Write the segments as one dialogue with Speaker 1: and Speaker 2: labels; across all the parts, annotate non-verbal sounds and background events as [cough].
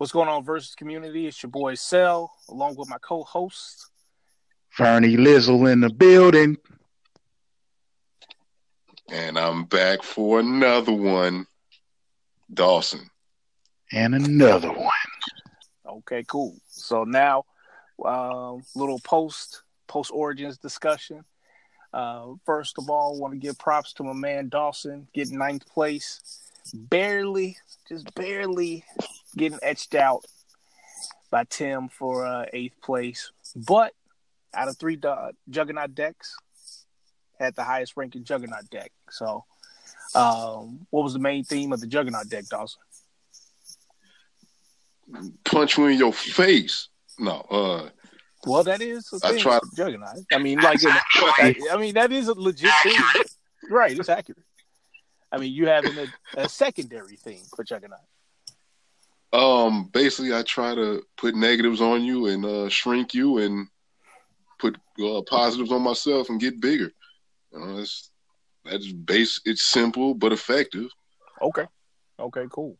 Speaker 1: What's going on, versus community? It's your boy Cell, along with my co-host
Speaker 2: Fernie Lizzle in the building,
Speaker 3: and I'm back for another one, Dawson,
Speaker 2: and another one.
Speaker 1: Okay, cool. So now, uh, little post post origins discussion. Uh, first of all, want to give props to my man Dawson getting ninth place, barely, just barely getting etched out by Tim for uh, eighth place. But out of three uh, Juggernaut decks, had the highest ranking Juggernaut deck. So, um, what was the main theme of the Juggernaut deck, Dawson?
Speaker 3: Punch you in your face. No, uh,
Speaker 1: well, that is a thing. I tried. Juggernaut. I mean, like, I, I mean, that is a legit thing. right, it's accurate. I mean, you having a, a secondary thing for Juggernaut.
Speaker 3: Um, basically, I try to put negatives on you and uh, shrink you, and put uh, positives on myself and get bigger. You know, that's that's base. It's simple but effective.
Speaker 1: Okay, okay, cool.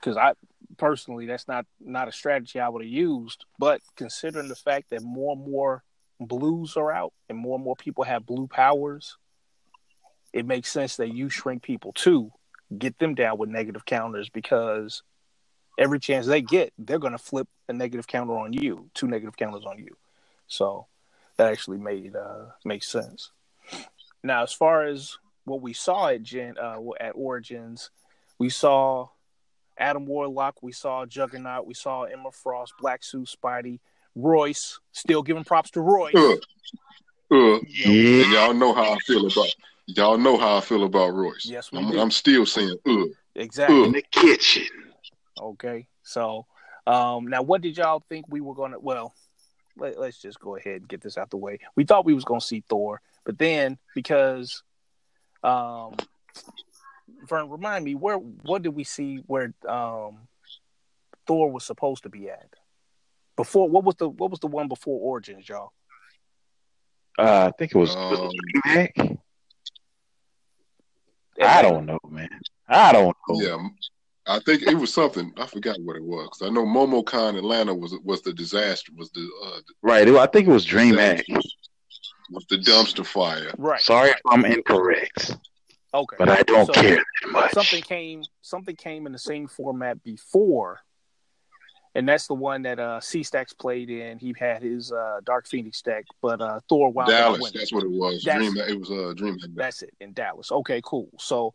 Speaker 1: Because I personally, that's not not a strategy I would have used. But considering the fact that more and more blues are out and more and more people have blue powers, it makes sense that you shrink people too, get them down with negative counters because every chance they get, they're going to flip a negative counter on you, two negative counters on you. So that actually made uh, makes sense. Now, as far as what we saw at Gen uh, at Origins, we saw Adam Warlock, we saw Juggernaut, we saw Emma Frost, Black Suit Spidey, Royce. Still giving props to Royce. Uh,
Speaker 3: uh, yeah. And y'all know how I feel about y'all know how I feel about Royce.
Speaker 1: Yes, we
Speaker 3: I'm,
Speaker 1: do.
Speaker 3: I'm still saying uh.
Speaker 1: Exactly.
Speaker 2: Uh. In the kitchen.
Speaker 1: Okay. So um, now what did y'all think we were gonna well let, us just go ahead and get this out the way. We thought we was gonna see Thor, but then because um Vern, remind me where what did we see where um Thor was supposed to be at? Before what was the what was the one before Origins, y'all?
Speaker 2: Uh, I think it was, um, I don't know, man. I don't know.
Speaker 3: Yeah, I think it was something. I forgot what it was. I know MomoCon Atlanta was was the disaster. Was the uh,
Speaker 2: right? I think it was DreamHack.
Speaker 3: Was the dumpster fire?
Speaker 1: Right.
Speaker 2: Sorry if I'm incorrect.
Speaker 1: Okay.
Speaker 2: But I don't so care much.
Speaker 1: Something came. Something came in the same format before, and that's the one that uh C Stacks played in. He had his uh Dark Phoenix deck, but uh Thor wound
Speaker 3: Dallas. That's what it was. That's, Dream. It was uh Dream.
Speaker 1: That's it in Dallas. Okay, cool. So,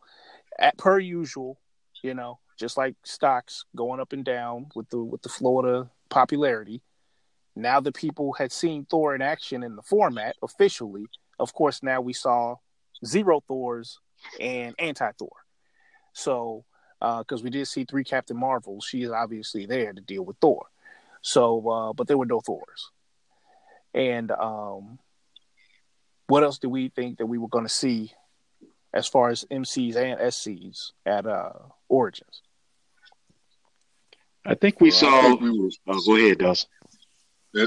Speaker 1: at per usual, you know, just like stocks going up and down with the with the Florida popularity. Now that people had seen Thor in action in the format officially, of course, now we saw zero Thors and anti Thor. So, because uh, we did see three Captain Marvels, she is obviously there to deal with Thor. So, uh, but there were no Thors. And um, what else do we think that we were going to see as far as MCs and SCs at uh, Origins?
Speaker 2: I think we well, saw. Think we were, oh, go ahead, Dawson.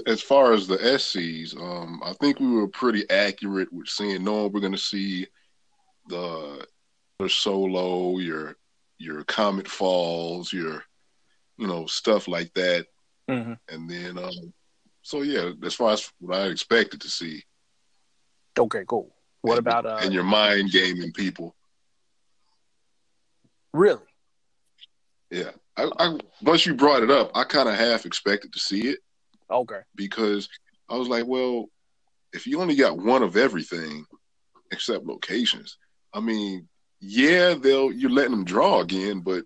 Speaker 3: As far as the SCs, um, I think we were pretty accurate with saying, no, we're going to see the solo, your your comet falls, your you know stuff like that,
Speaker 1: mm-hmm.
Speaker 3: and then um, so yeah, as far as what I expected to see.
Speaker 1: Okay, cool. What
Speaker 3: and,
Speaker 1: about uh,
Speaker 3: and your mind gaming people?
Speaker 1: Really?
Speaker 3: Yeah. I, I once you brought it up, I kind of half expected to see it.
Speaker 1: Okay.
Speaker 3: Because I was like, well, if you only got one of everything except locations, I mean, yeah, they'll you're letting them draw again, but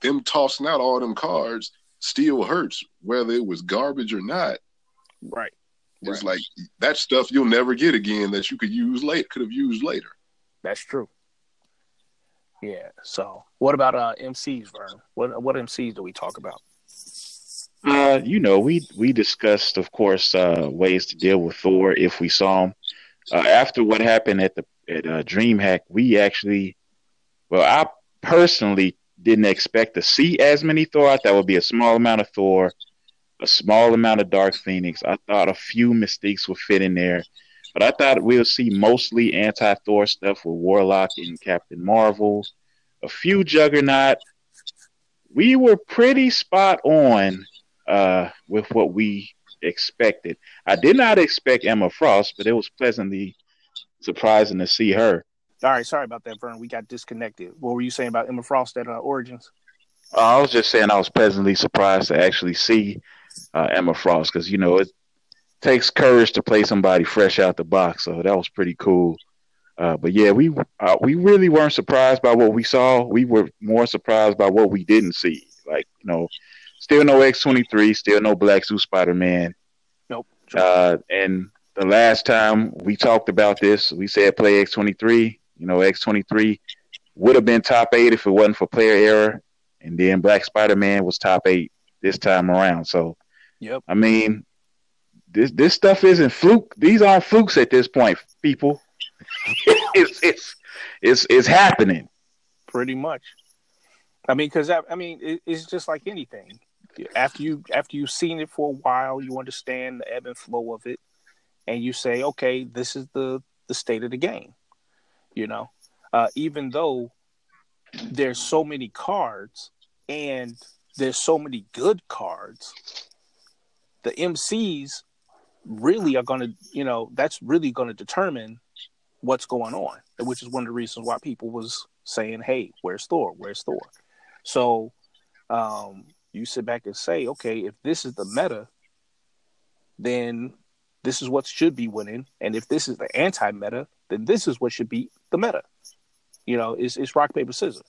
Speaker 3: them tossing out all them cards still hurts, whether it was garbage or not.
Speaker 1: Right.
Speaker 3: It's right. like that stuff you'll never get again that you could use late could have used later.
Speaker 1: That's true. Yeah. So, what about uh MCs, Vern? What what MCs do we talk about?
Speaker 2: Uh, you know, we we discussed, of course, uh, ways to deal with Thor if we saw him. Uh, after what happened at the at uh, DreamHack, we actually, well, I personally didn't expect to see as many Thor. Thought would be a small amount of Thor, a small amount of Dark Phoenix. I thought a few Mystiques would fit in there, but I thought we'll see mostly anti Thor stuff with Warlock and Captain Marvel, a few Juggernaut, we were pretty spot on uh, with what we expected. I did not expect Emma Frost, but it was pleasantly surprising to see her.
Speaker 1: All right, sorry about that, Vern. We got disconnected. What were you saying about Emma Frost at uh, Origins?
Speaker 2: Uh, I was just saying I was pleasantly surprised to actually see uh, Emma Frost because you know it takes courage to play somebody fresh out the box, so that was pretty cool. Uh, but yeah, we uh, we really weren't surprised by what we saw. We were more surprised by what we didn't see. Like you know, still no X twenty three, still no Black Suit Spider Man.
Speaker 1: Nope.
Speaker 2: Uh, and the last time we talked about this, we said play X twenty three. You know, X twenty three would have been top eight if it wasn't for player error, and then Black Spider Man was top eight this time around. So,
Speaker 1: yep.
Speaker 2: I mean, this this stuff isn't fluke. These aren't flukes at this point, people. [laughs] it's it's it's it's happening.
Speaker 1: Pretty much. I mean, because I, I, mean, it, it's just like anything. After you after you've seen it for a while, you understand the ebb and flow of it, and you say, okay, this is the the state of the game. You know, uh, even though there's so many cards and there's so many good cards, the MCs really are going to, you know, that's really going to determine what's going on, which is one of the reasons why people was saying, "Hey, where's Thor? Where's Thor?" So um, you sit back and say, "Okay, if this is the meta, then this is what should be winning, and if this is the anti-meta, then this is what should be the meta." You know, it's, it's rock paper scissors.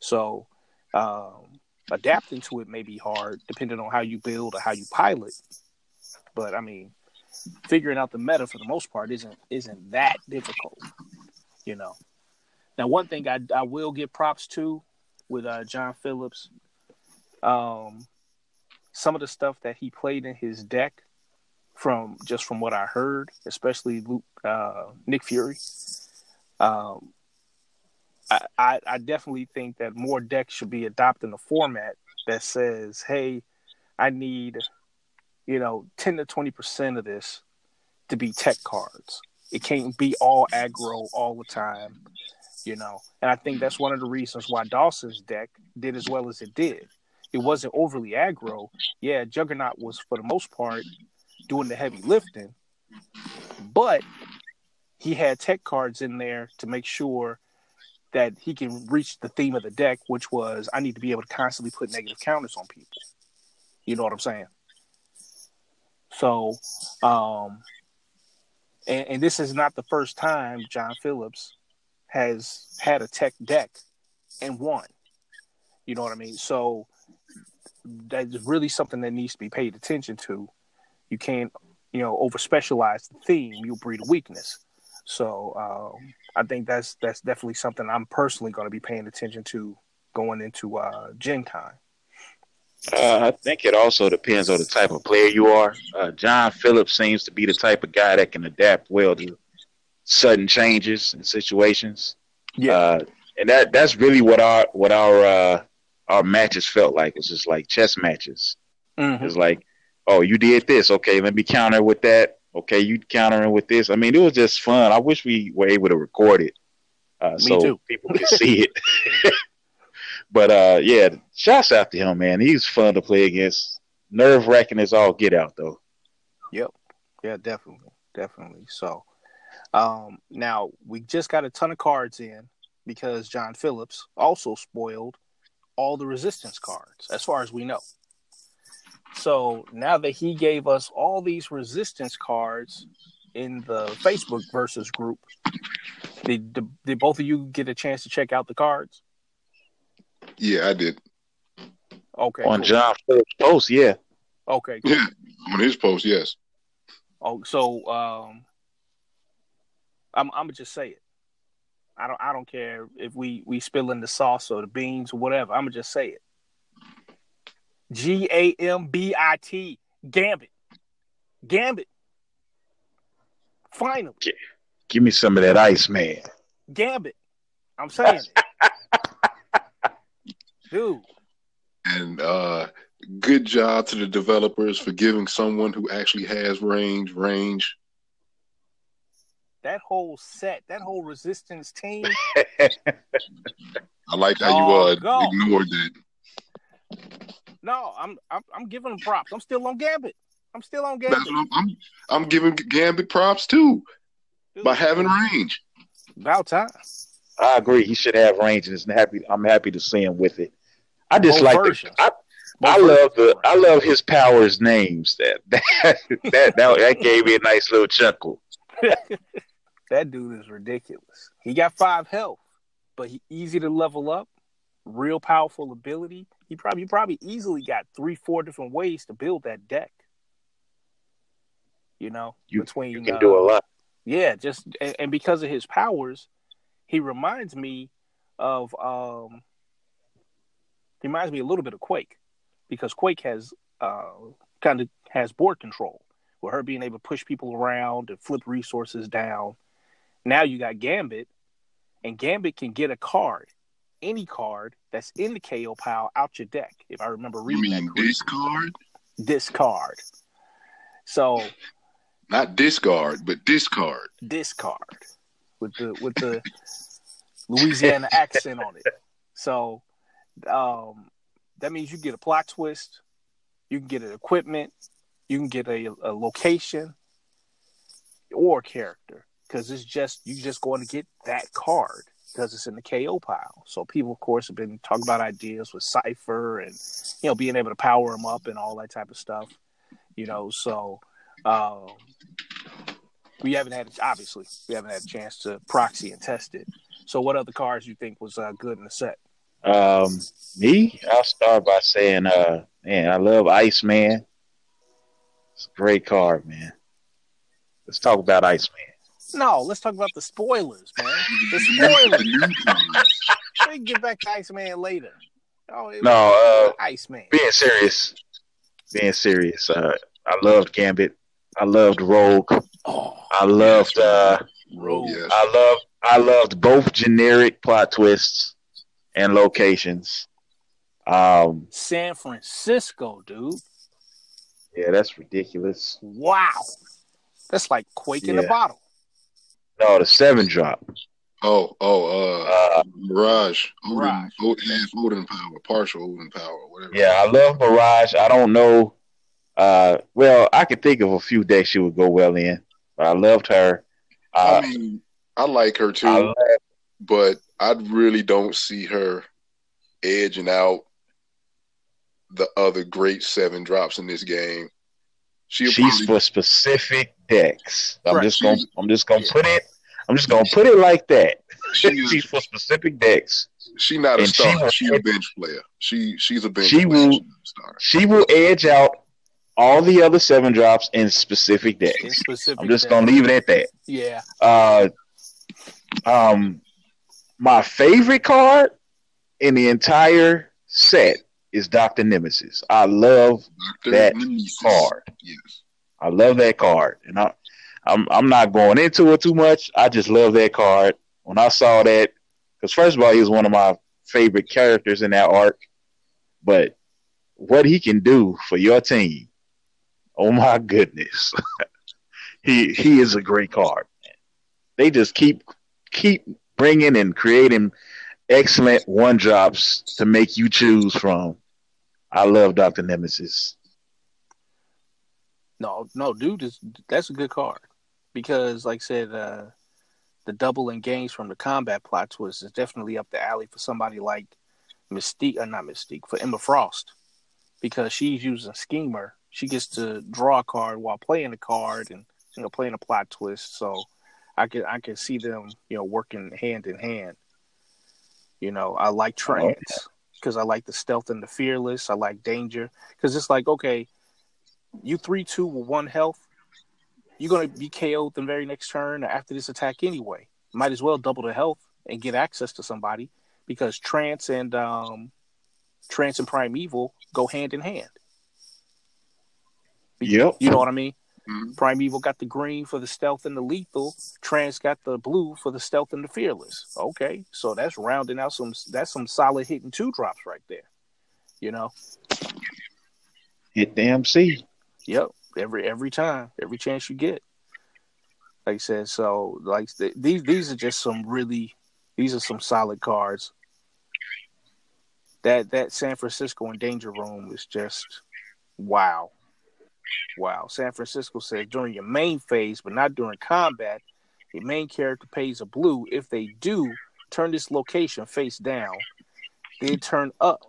Speaker 1: So um, adapting to it may be hard, depending on how you build or how you pilot. But I mean, figuring out the meta for the most part isn't isn't that difficult, you know. Now, one thing I I will give props to with uh, John Phillips, um, some of the stuff that he played in his deck, from just from what I heard, especially Luke, uh, Nick Fury. Um, I, I, I definitely think that more decks should be adopting a format that says, "Hey, I need you know, 10 to 20% of this to be tech cards. It can't be all aggro all the time, you know. And I think that's one of the reasons why Dawson's deck did as well as it did. It wasn't overly aggro. Yeah, Juggernaut was for the most part doing the heavy lifting, but he had tech cards in there to make sure that he can reach the theme of the deck, which was I need to be able to constantly put negative counters on people. You know what I'm saying? So, um, and, and this is not the first time John Phillips has had a tech deck and won. You know what I mean? So that's really something that needs to be paid attention to. You can't, you know, over specialize the theme. You'll breed a weakness. So um, I think that's that's definitely something I'm personally going to be paying attention to going into uh, Gen Con.
Speaker 2: Uh, I think it also depends on the type of player you are. Uh, John Phillips seems to be the type of guy that can adapt well to sudden changes and situations. Yeah, uh, and that that's really what our what our uh, our matches felt like. It was just like chess matches. Mm-hmm. It's like, oh, you did this, okay? Let me counter with that. Okay, you countering with this. I mean, it was just fun. I wish we were able to record it uh, so too. people could see it. [laughs] But uh, yeah, shouts out to him, man. He's fun to play against. Nerve wracking as all get out, though.
Speaker 1: Yep. Yeah, definitely, definitely. So, um, now we just got a ton of cards in because John Phillips also spoiled all the resistance cards, as far as we know. So now that he gave us all these resistance cards in the Facebook versus group, did, did, did both of you get a chance to check out the cards?
Speaker 3: Yeah, I did.
Speaker 1: Okay.
Speaker 2: On cool. John Phillips' post, yeah.
Speaker 1: Okay. Cool.
Speaker 3: Yeah, on his post, yes.
Speaker 1: Oh, so um, I'm I'm gonna just say it. I don't I don't care if we we spill in the sauce or the beans or whatever. I'm gonna just say it. G A M B I T Gambit, Gambit. Finally,
Speaker 2: give me some of that ice, man.
Speaker 1: Gambit. I'm saying [laughs] it. Dude.
Speaker 3: And uh, good job to the developers for giving someone who actually has range range.
Speaker 1: That whole set, that whole resistance team. [laughs]
Speaker 3: I like how you uh, ignored that.
Speaker 1: No, I'm I'm, I'm giving him props. I'm still on Gambit. I'm still on Gambit.
Speaker 3: I'm, I'm I'm giving Gambit props too
Speaker 1: Dude,
Speaker 3: by having range.
Speaker 1: about time.
Speaker 2: I agree. He should have range, and it's happy. I'm happy to see him with it. I just
Speaker 1: Both
Speaker 2: like the. I,
Speaker 1: Both
Speaker 2: I love the. I love his powers names. That [laughs] that that, that, that gave me a nice little chuckle. [laughs]
Speaker 1: that dude is ridiculous. He got five health, but he easy to level up. Real powerful ability. He probably he probably easily got three, four different ways to build that deck. You know,
Speaker 2: You-
Speaker 1: between
Speaker 2: You can
Speaker 1: uh,
Speaker 2: do a lot.
Speaker 1: Yeah, just and, and because of his powers, he reminds me of um reminds me a little bit of Quake because Quake has uh kind of has board control with her being able to push people around and flip resources down. Now you got Gambit and Gambit can get a card, any card that's in the KO pile out your deck. If I remember
Speaker 3: You
Speaker 1: reading that
Speaker 3: mean
Speaker 1: correctly.
Speaker 3: discard?
Speaker 1: discard. So
Speaker 3: Not discard, but discard.
Speaker 1: discard with the with the Louisiana accent on it. So um, that means you get a plot twist, you can get an equipment, you can get a, a location or character because it's just you just going to get that card because it's in the KO pile. So people, of course, have been talking about ideas with Cypher and you know being able to power them up and all that type of stuff. You know, so um, we haven't had obviously we haven't had a chance to proxy and test it. So, what other cards you think was uh, good in the set?
Speaker 2: Um, me, I'll start by saying, uh, man, I love Iceman. It's a great card, man. Let's talk about Iceman.
Speaker 1: No, let's talk about the spoilers, man. The
Speaker 3: The [laughs]
Speaker 1: spoilers.
Speaker 3: new
Speaker 1: we [laughs] can get back to Iceman later. Oh,
Speaker 2: No, uh,
Speaker 1: Iceman.
Speaker 2: Being serious, being serious. Uh, I loved Gambit. I loved Rogue.
Speaker 1: Oh,
Speaker 2: I loved. Uh,
Speaker 1: Rogue.
Speaker 3: Yes.
Speaker 2: I loved. I loved both generic plot twists and locations. Um,
Speaker 1: San Francisco, dude.
Speaker 2: yeah, that's ridiculous.
Speaker 1: Wow, that's like Quake in a bottle.
Speaker 2: No, the seven drop.
Speaker 3: Oh, oh, uh,
Speaker 2: Uh,
Speaker 3: Mirage. Odin,
Speaker 1: Mirage.
Speaker 3: O- half Odin power, partial Odin power, whatever.
Speaker 2: yeah, I love Mirage. I don't know. Uh, well, I could think of a few decks she would go well in. But I loved her. Uh,
Speaker 3: I mean, I like her too,
Speaker 2: I love,
Speaker 3: but I really don't see her edging out the other great seven drops in this game. She'll
Speaker 2: she's
Speaker 3: probably,
Speaker 2: for specific decks. I'm
Speaker 1: Right.
Speaker 2: just gonna.
Speaker 3: She's-
Speaker 2: I'm just gonna
Speaker 3: yeah.
Speaker 2: put it. I'm just gonna put it like that.
Speaker 3: she [laughs] is,
Speaker 2: she's for specific decks.
Speaker 3: She's not a
Speaker 2: and
Speaker 3: star.
Speaker 2: will-
Speaker 3: She's a bench player. She she's a bench
Speaker 2: She
Speaker 3: player.
Speaker 2: will-
Speaker 3: She's not a star.
Speaker 2: She will edge out all the other seven drops in specific
Speaker 1: In
Speaker 2: decks.
Speaker 1: specific,
Speaker 2: I'm just
Speaker 1: day.
Speaker 2: gonna leave it at that.
Speaker 1: Yeah,
Speaker 2: Uh, um, my favorite card in the entire set is Doctor Nemesis. I love
Speaker 3: Dr.
Speaker 2: that
Speaker 3: Nemesis.
Speaker 2: card.
Speaker 3: Yes.
Speaker 2: I love that card, and I, I'm I'm not going into it too much. I just love that card. When I saw that, because first of all, he was one of my favorite characters in that arc, but what he can do for your team, oh my goodness, [laughs] he he is a great card. They just keep keep bringing and creating excellent one drops to make you choose from. I love Doctor Nemesis.
Speaker 1: no, no, dude, that's a good card because, like I said, uh, the double gains from the combat plot twist is definitely up the alley for somebody like Mystique, or not Mystique, for Emma Frost because she's using Schemer. She gets to draw a card while playing the card and you know playing a plot twist. So I can I can see them you know working hand in hand. You know, I like trance because I like the stealth and the fearless. I like danger because it's like okay, you three two with one health, you're gonna be KO'd the very next turn or after this attack anyway. Might as well double the health and get access to somebody because trance and um, trance and primeval go hand in hand.
Speaker 2: Yep.
Speaker 1: You know what I mean?
Speaker 3: Mhm.
Speaker 1: Primeval got the green for the stealth and the lethal. Trance got the blue for the stealth and the fearless. Okay, so that's rounding out some. That's some solid hitting two drops right there. You know.
Speaker 2: Hit the MC.
Speaker 1: Yep. Every every time, every chance you get. Like I said, so like th- these these are just some really these are some solid cards that that San Francisco in danger room is just wow. Wow. San Francisco says during your main phase, but not during combat, your main character pays a blue. If they do, turn this location face down. Then turn up.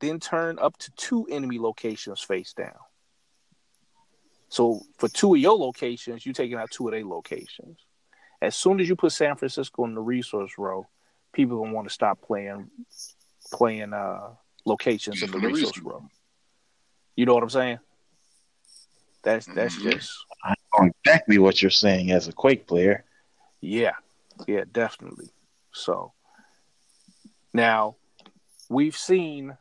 Speaker 1: Then turn up to two enemy locations face down. So for two of your locations, you're taking out two of their locations. As soon as you put San Francisco in the resource row, people gonna want to stop playing playing uh locations in the resource row. You know what I'm saying? That's that's mm-hmm. just
Speaker 2: I know exactly what you're saying as a Quake player.
Speaker 1: Yeah, yeah, definitely. So now we've seen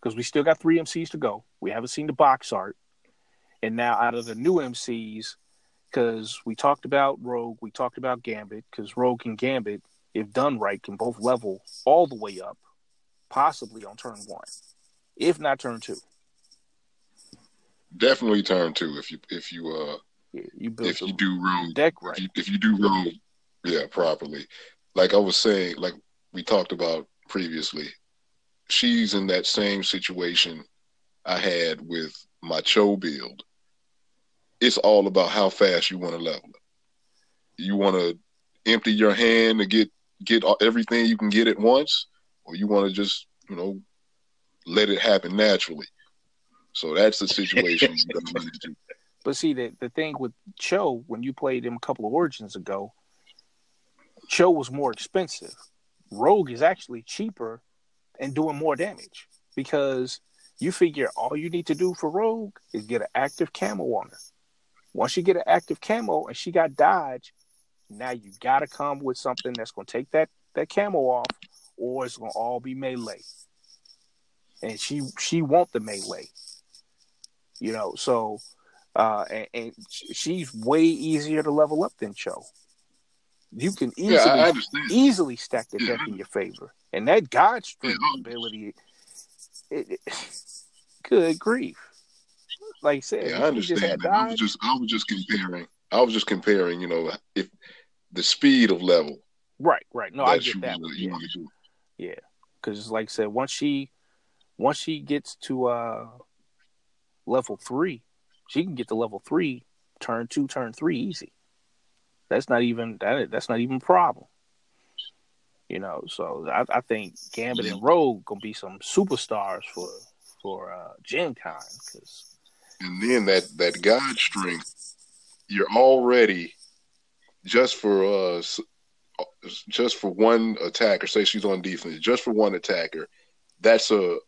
Speaker 1: because we still got three MCs to go. We haven't seen the box art, and now out of the new MCs, because we talked about Rogue, we talked about Gambit, because Rogue and Gambit, if done right, can both level all the way up, possibly on turn one, if not turn two
Speaker 3: definitely turn two if you if you uh
Speaker 1: yeah, you
Speaker 3: if you do room
Speaker 1: deck right.
Speaker 3: If you, if you do room, yeah, properly. Like I was saying, like we talked about previously, she's in that same situation I had with my Cho build. It's all about how fast you want to level it. You want to empty your hand to get get everything you can get at once, or you want to just you know let it happen naturally. So that's the situation [laughs]
Speaker 1: But see, the the thing with Cho, when you played him a couple of origins ago, Cho was more expensive. Rogue is actually cheaper and doing more damage because you figure all you need to do for Rogue is get an active camo on her. Once you get an active camo and she got dodge, now you got to come with something that's going to take that that camo off, or it's going to all be melee. And she she want the melee you know. So, uh, and, and she's way easier to level up than Cho. You can easily yeah, easily stack the yeah. deck in your favor, and that God strength yeah. ability. It, it, [sighs] good grief! Like I said,
Speaker 3: yeah, I understand. I was just I was just comparing. I was just comparing. You know, if the speed of level.
Speaker 1: Right, right. No, I get that. yeah, yeah. Because like I said, once she once she gets to uh level three, she can get to level three, turn two, turn three easy. That's not even that. That's not even a problem. You know, so I, I think Gambit and Rogue gonna be some superstars for for uh, Gen Con because.
Speaker 3: And then that that God strength, you're already just for uh just for one attacker. Say she's on defense, just for one attacker. That's a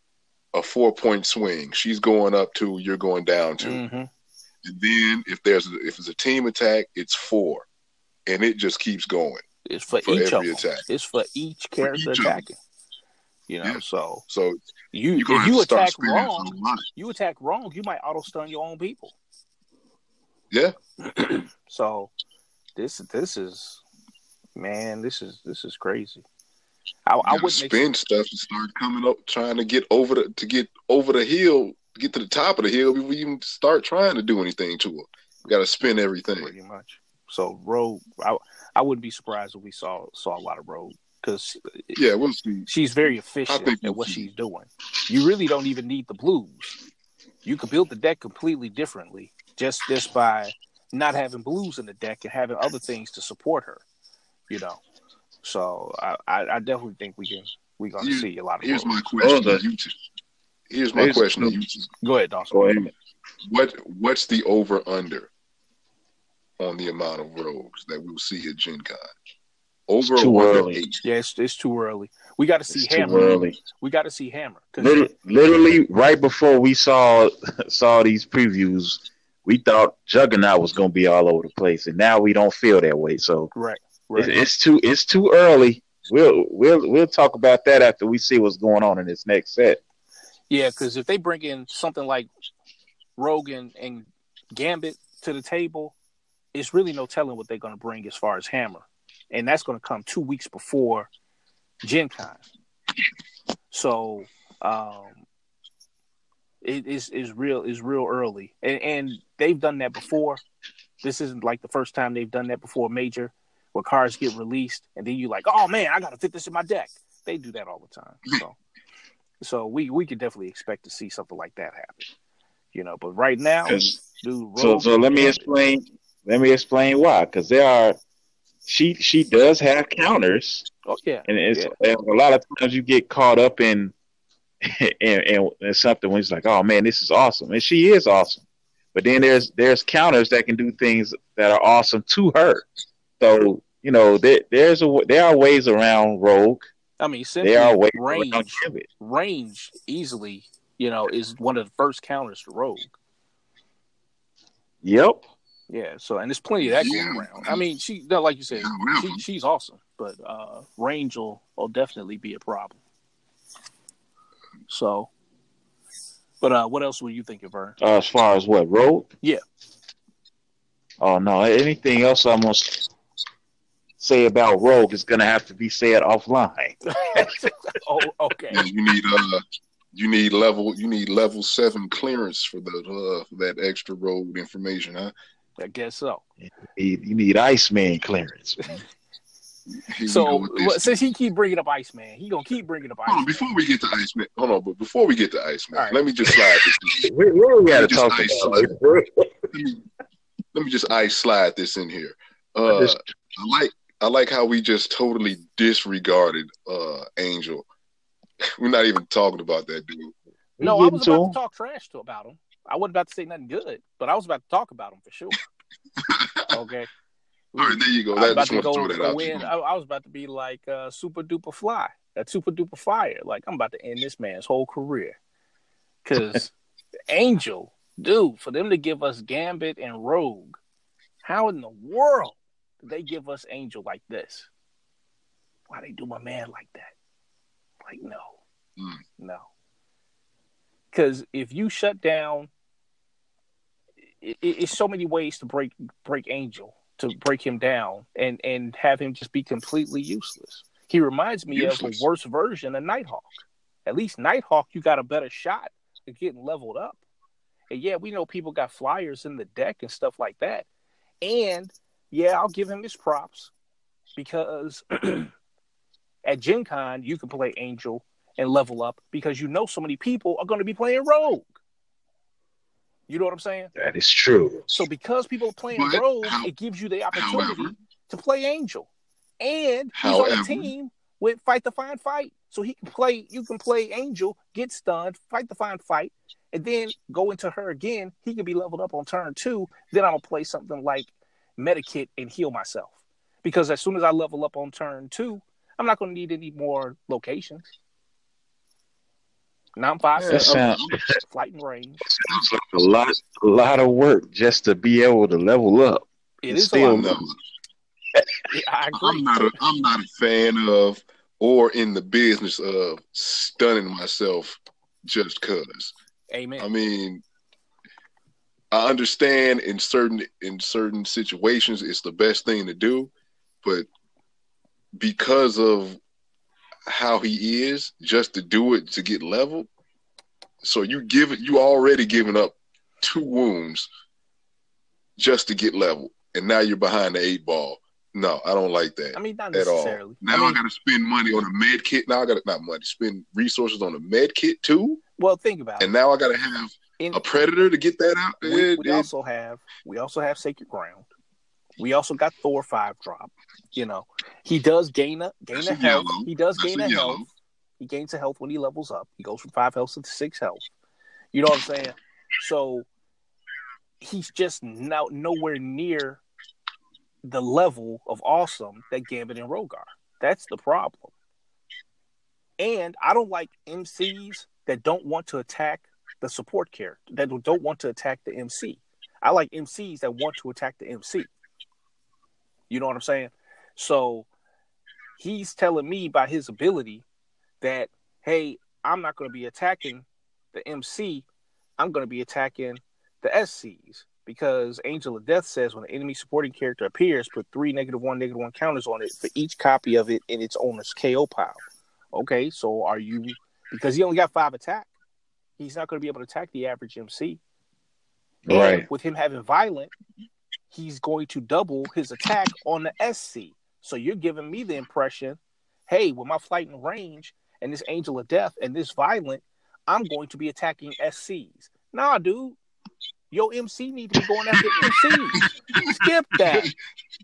Speaker 3: a four point swing. She's going up two, you're going down 2 mm-hmm. And then if there's a, if it's a team attack, it's four, and it just keeps going.
Speaker 1: It's for, for each every attack. It's for each character for each attacking. You know, yeah. so
Speaker 3: so
Speaker 1: you if you attack wrong, you attack wrong, you might auto stun your own people.
Speaker 3: Yeah. [clears throat]
Speaker 1: so this this is man, this is this is crazy. I, I wouldn't
Speaker 3: spin stuff and start coming up trying to get over the to get over the hill, get to the top of the hill before we even start trying to do anything to her. We got to spin everything.
Speaker 1: Pretty much. So Rogue, I I wouldn't be surprised if we saw saw a lot of Rogue because
Speaker 3: yeah, we'll see.
Speaker 1: She's very efficient at we'll what see. she's doing. You really don't even need the blues. You could build the deck completely differently just just by not having blues in the deck and having other things to support her. You know. So I, I, definitely think we can we're gonna see a lot of.
Speaker 3: Here's my question to you. Here's my here's, question to you. Two.
Speaker 1: Go ahead, Dawson. Go ahead.
Speaker 3: What what's the over under on the amount of rogues that we'll see at Gen Con?
Speaker 2: Over it's too early.
Speaker 1: Eight? Yeah, it's, it's too early. We got to see it's Hammer. We got to see Hammer.
Speaker 2: Literally, literally, right before we saw [laughs] saw these previews, we thought Juggernaut was going to be all over the place, and now we don't feel that way. So,
Speaker 1: right.
Speaker 2: Right. It's, too it's too early. We'll we'll we'll talk about that after we see what's going on in this next set.
Speaker 1: Yeah, because if they bring in something like Rogue and Gambit to the table, it's really no telling what they're going to bring as far as Hammer, and that's going to come two weeks before Gen Con. So um, it is is real is real early, and, and they've done that before. This isn't like the first time they've done that before. Major where cards get released and then you're like, oh man, I gotta fit this in my deck. They do that all the time. [laughs] So So we we could definitely expect to see something like that happen. You know, but right now dude.
Speaker 2: So so let me explain. Let me explain why. Because there are she she does have counters,
Speaker 1: Oh yeah,
Speaker 2: and it's
Speaker 1: Yeah.
Speaker 2: and a lot of times you get caught up in [laughs] and, in, in something when it's like, oh man, this is awesome, and she is awesome. But then there's there's counters that can do things that are awesome to her. So you know there there's a there are ways around Rogue.
Speaker 1: I mean, simply
Speaker 2: There are ways
Speaker 1: range,
Speaker 2: around Gambit.
Speaker 1: range easily. You know, is one of the first counters to Rogue.
Speaker 2: Yep.
Speaker 1: Yeah, so and there's plenty of that going around. I mean, she no, like you said, she, she's awesome, but uh range will, will definitely be a problem. So, but uh what else would you thinking, Vern?
Speaker 2: Uh, as far as what Rogue?
Speaker 1: Yeah.
Speaker 2: Oh no! Anything else I'm gonna say about Rogue is gonna have to be said offline. [laughs]
Speaker 1: oh, okay.
Speaker 3: Yeah, you need uh you need level you need level seven clearance for the uh for that extra Rogue information, huh?
Speaker 1: I guess so.
Speaker 2: You need, you need Iceman clearance. man. [laughs]
Speaker 3: Here
Speaker 1: So
Speaker 3: with
Speaker 1: since he keep bringing up Iceman, he gonna keep bringing up
Speaker 3: Hold on,
Speaker 1: Iceman.
Speaker 3: before we get to Iceman, hold on, but before we get to Iceman,
Speaker 1: All right.
Speaker 3: let me just slide this. [laughs]
Speaker 2: we, we gotta talk about
Speaker 3: it.
Speaker 2: it.
Speaker 3: let, me, let me just ice slide this in here. Uh,
Speaker 2: Just-
Speaker 3: I like I like how we just totally disregarded uh Angel. [laughs] We're not even talking about that dude.
Speaker 1: No, I
Speaker 2: getting
Speaker 1: was about
Speaker 2: him.
Speaker 1: to talk trash to about him. I wasn't about to say nothing good, but I was about to talk about him for sure. [laughs] Okay.
Speaker 3: All right, there you go.
Speaker 1: I was about to
Speaker 3: want to
Speaker 1: go,
Speaker 3: throw that
Speaker 1: go
Speaker 3: out.
Speaker 1: in. I, I was about to be like uh, super duper fly, that super duper fire. Like I'm about to end this man's whole career. Cause [laughs] Angel, dude, for them to give us Gambit and Rogue, how in the world did they give us Angel like this? Why they do my man like that? Like no,
Speaker 3: Mm.
Speaker 1: no. Because if you shut down, it, it, it's so many ways to break break Angel to break him down and and have him just be completely useless. He reminds me
Speaker 3: Useless.
Speaker 1: of a worse version of Nighthawk. At least Nighthawk, you got a better shot at getting leveled up. And yeah, we know people got flyers in the deck and stuff like that. And yeah, I'll give him his props because [clears throat] at Gen Con, you can play Angel and level up because you know so many people are going to be playing Rogue. You know what I'm saying?
Speaker 2: That is true.
Speaker 1: So because people are playing
Speaker 3: But
Speaker 1: Rogue,
Speaker 3: how-
Speaker 1: it gives you the opportunity
Speaker 3: However,
Speaker 1: to play Angel. And he's on a team with Fight the Fine Fight. So he can play you can play Angel, get stunned, fight the fine fight, and then go into her again. He can be leveled up on turn two. Then I'm gonna play something like Medikit and heal myself. Because as soon as I level up on turn two, I'm not gonna need any more locations. Now I'm five
Speaker 3: Yeah,
Speaker 1: seven,
Speaker 2: That sounds
Speaker 1: flight and range.
Speaker 2: sounds like a lot a lot of work just to be able to level up. It's still-
Speaker 1: a lot.
Speaker 3: no,
Speaker 1: I [laughs] agree.
Speaker 3: I'm not a I'm not a fan of or in the business of stunning myself just cause.
Speaker 1: Amen.
Speaker 3: I mean, I understand in certain in certain situations it's the best thing to do, but because of how he is, just to do it to get leveled, so you give you already given up two wounds just to get leveled, and now you're behind the eight ball. No, I don't like that
Speaker 1: I mean, not
Speaker 3: at all. Now
Speaker 1: I
Speaker 3: I, got to spend money on a med kit. Now I got to not money, spend resources on a med kit too,
Speaker 1: well, think about
Speaker 3: and
Speaker 1: it.
Speaker 3: And now I got to have
Speaker 1: In,
Speaker 3: a predator to get that out.
Speaker 1: we, we also have we also have Sacred Ground. We also got Thor five drop. You know, he does gain a gain
Speaker 3: That's
Speaker 1: a health.
Speaker 3: yellow.
Speaker 1: He does
Speaker 3: That's
Speaker 1: gain
Speaker 3: a
Speaker 1: a health. He gains a health when he levels up. He goes from five health to six health. You know what I'm saying? So he's just now nowhere near the level of awesome that Gambit and Rogue are. That's the problem. And I don't like MCs that don't want to attack the support character, that don't want to attack the MC. I like MCs that want to attack the MC. You know what I'm saying? So he's telling me by his ability that, hey, I'm not going to be attacking the MC. I'm going to be attacking the SCs because Angel of Death says when an enemy supporting character appears, put three negative one, negative one counters on it for each copy of it in its owner's KO pile. Okay, so are you because he only got five attack? He's not going to be able to attack the average MC. And
Speaker 2: Right.
Speaker 1: with him having violent, he's going to double his attack on the SC. So you're giving me the impression, hey, with my flight and range and this angel of death and this violent, I'm going to be attacking SCs. Nah, dude. Your MC need to be going after [laughs] MCs. Skip that.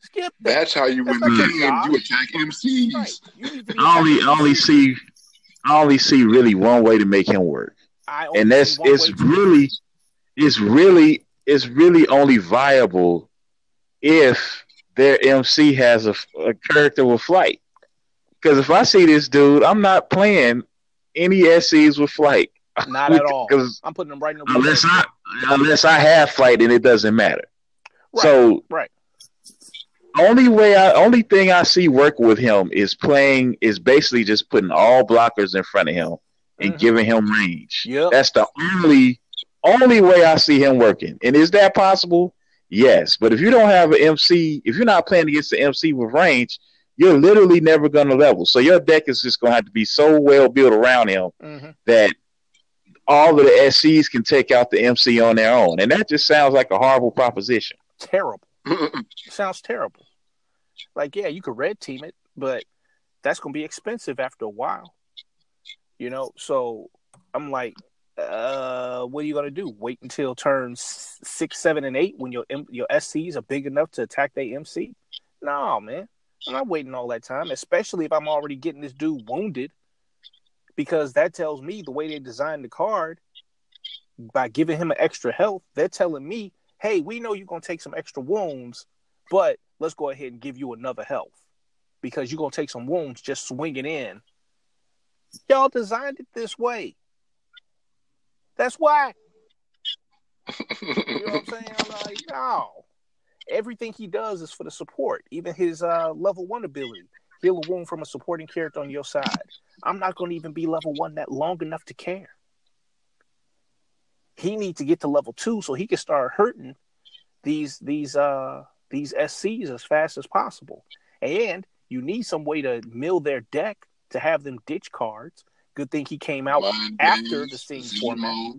Speaker 1: Skip that.
Speaker 3: That's how you
Speaker 1: That's
Speaker 3: win the game.
Speaker 1: job.
Speaker 3: You attack MCs.
Speaker 1: Right. You need to be
Speaker 2: I only I only see I only see really one way to make him work. And that's it's really it's really it's really only viable if their MC has a, a character with flight. Because if I see this dude, I'm not playing any SCs with flight.
Speaker 1: not at [laughs] all.
Speaker 2: 'Cause
Speaker 1: I'm putting them right in the
Speaker 2: unless. I unless I have flight, then it doesn't matter.
Speaker 1: Right,
Speaker 2: So
Speaker 1: right.
Speaker 2: only way I only thing I see work with him is playing is basically just putting all blockers in front of him and
Speaker 1: Mhm.
Speaker 2: giving him range.
Speaker 1: Yep.
Speaker 2: That's the only only way I see him working. And is that possible? Yes. But if you don't have an MC, if you're not playing against the MC with range, you're literally never going to level. So your deck is just going to have to be so well built around him
Speaker 1: hmm
Speaker 2: that all of the SCs can take out the MC on their own. And that just sounds like a horrible proposition.
Speaker 1: Terrible. Sounds terrible. Like, yeah, you could red team it, but that's gonna be expensive after a while. You know, so I'm like, uh, what are you gonna do? Wait until turns six, seven, and eight when your your SCs are big enough to attack their MC? No, man, I'm not waiting all that time. Especially if I'm already getting this dude wounded, because that tells me the way they designed the card by giving him an extra health, they're telling me, hey, we know you're gonna take some extra wounds, but let's go ahead and give you another health because you're gonna take some wounds just swinging in. Y'all designed it this way. That's why. You know what I'm saying? I'm like, no. Everything he does is for the support. Even his uh, level one ability, heal a wound from a supporting character on your side. I'm not going to even be level one that long enough to care. He needs to get to level two so he can start hurting these these uh these SCs as fast as possible. And you need some way to mill their deck to have them ditch cards. Good thing he came out
Speaker 3: Mind
Speaker 1: after
Speaker 3: games,
Speaker 1: the
Speaker 3: Zemo,
Speaker 1: format.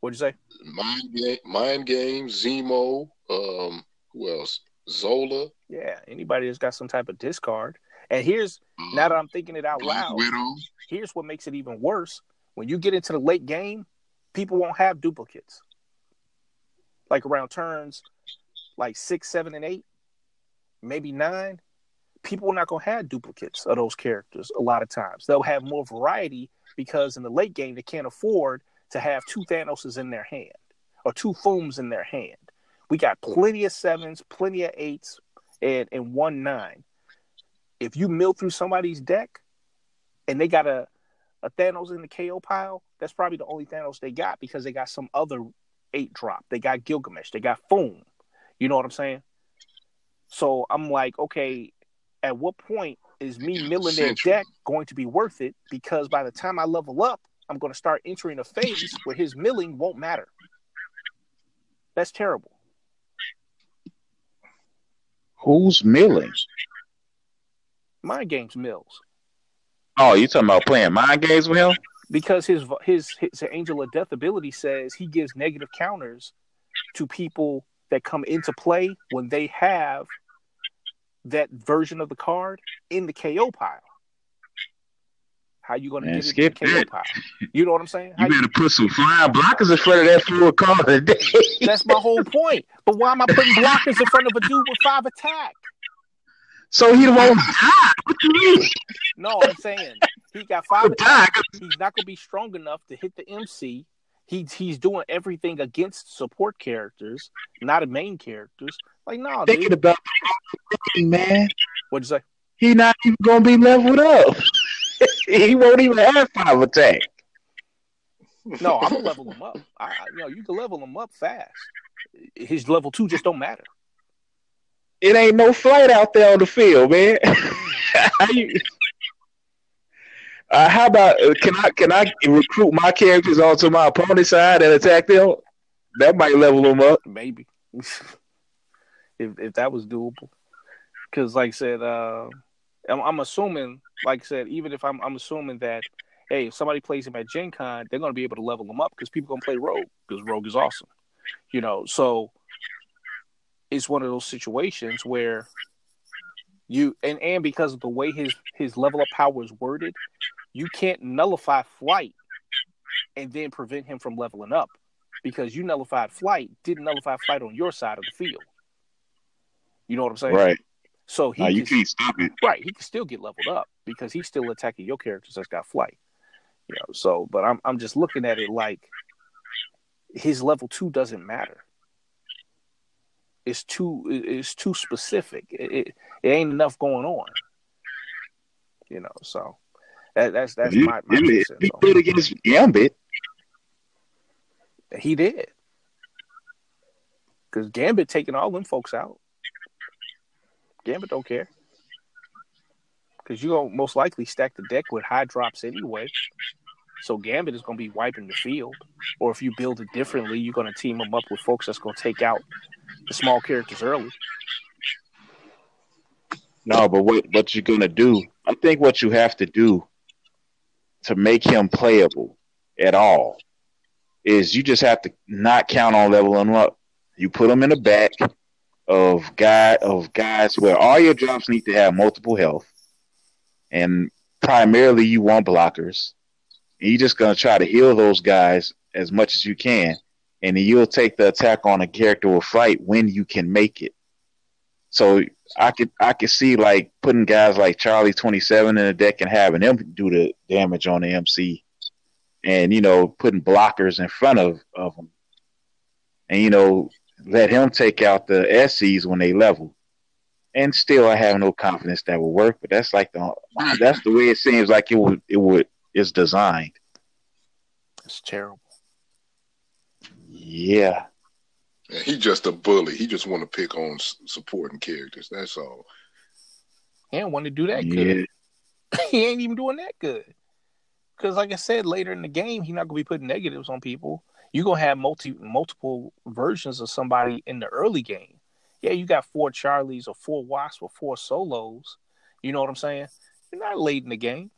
Speaker 1: What'd you say?
Speaker 3: Mind, game, mind games, Zemo, um, who else? Zola.
Speaker 1: Yeah, anybody that's got some type of discard. And here's
Speaker 3: uh,
Speaker 1: now that I'm thinking it out
Speaker 3: Black
Speaker 1: loud,
Speaker 3: Widow.
Speaker 1: here's what makes it even worse. When you get into the late game, people won't have duplicates. Like around turns like six, seven, and eight, maybe nine, people are not gonna have duplicates of those characters a lot of times. They'll have more variety because in the late game they can't afford to have two Thanoses in their hand or two Fooms in their hand. We got plenty of sevens, plenty of eights, and, and one nine. If you mill through somebody's deck and they got a, a Thanos in the KO pile, that's probably the only Thanos they got because they got some other eight drop. They got Gilgamesh, they got Foom. You know what I'm saying? So I'm like, okay, at what point is me milling their deck going to be worth it? Because by the time I level up, I'm going to start entering a phase where his milling won't matter. That's terrible.
Speaker 2: Who's milling?
Speaker 1: Mind games mills
Speaker 2: Oh, you talking about playing mind games with him?
Speaker 1: because his his his angel of death ability says he gives negative counters to people that come into play when they have that version of the card in the KO pile. How you to
Speaker 2: Man,
Speaker 1: get it
Speaker 2: skip
Speaker 1: in the KO pile? You know what I'm saying? How
Speaker 2: You
Speaker 1: you-
Speaker 2: better put some flying blockers in front of that full card today.
Speaker 1: that's my whole point. But why am I putting blockers in front of a dude with five attack?
Speaker 2: so he won't die. What you mean?
Speaker 1: No, I'm saying he got five attack. He's not going to be strong enough to hit the MC. He's he's doing everything against support characters, not the main characters. Like, no,
Speaker 2: Thinking
Speaker 1: dude.
Speaker 2: about man.
Speaker 1: What'd you say?
Speaker 2: He not even gonna be leveled up. [laughs] he won't even have five attack.
Speaker 1: No, I'm gonna level him up. I, I- you know, you can level him up fast. His level two just don't matter.
Speaker 2: It ain't no flight out there on the field, man. [laughs] uh, how about uh, can I can I recruit my characters onto my opponent's side and attack them? That might level them up.
Speaker 1: Maybe [laughs] if if that was doable. Because, like I said, uh, I'm, I'm assuming, like I said, even if I'm I'm assuming that, hey, if somebody plays him at Gen Con, they're gonna be able to level him up because people gonna play Rogue because Rogue is awesome. You know, so it's one of those situations where you and and because of the way his his level up power is worded, you can't nullify flight and then prevent him from leveling up because you nullified flight, didn't nullify flight on your side of the field. You know what I'm saying?
Speaker 2: Right.
Speaker 1: So he
Speaker 2: you
Speaker 1: can-
Speaker 2: can't stop it.
Speaker 1: right, he can still get leveled up because he's still attacking your characters that's got flight. You know, so but I'm I'm just looking at it like his level two doesn't matter. It's too it's too specific. It, it, it ain't enough going on. You know, so that, that's that's
Speaker 2: He,
Speaker 1: my, my
Speaker 2: he
Speaker 1: cents on
Speaker 2: against Gambit.
Speaker 1: He did. Because Gambit taking all them folks out. Gambit don't care. Because you're going to most likely stack the deck with high drops anyway. So Gambit is going to be wiping the field. Or if you build it differently, you're going to team them up with folks that's going to take out the small characters early.
Speaker 2: No, but what what you're gonna do? I think what you have to do to make him playable at all is you just have to not count on leveling up. You put him in the back of guy of guys where all your drops need to have multiple health, and primarily you want blockers. And you're just gonna try to heal those guys as much as you can, and you'll take the attack on a character with fight when you can make it. So I could I could see like putting guys like Charlie twenty seven in the deck and having them do the damage on the MC, and you know putting blockers in front of of them, and you know let him take out the SCs when they level. And still, I have no confidence that will work. But that's like the that's the way it seems like it would it would it's designed.
Speaker 1: It's terrible.
Speaker 2: Yeah,
Speaker 3: Yeah, [laughs] he just a bully. He just want to pick on supporting characters. That's all.
Speaker 1: He don't want to do that
Speaker 2: yeah.
Speaker 1: good. [laughs] he ain't even doing that good. Because, like I said, later in the game, he's not gonna be putting negatives on people. You're gonna have multi multiple versions of somebody in the early game. Yeah, you got four Charlies or four Wasps or four solos. You know what I'm saying? You're not late in the game.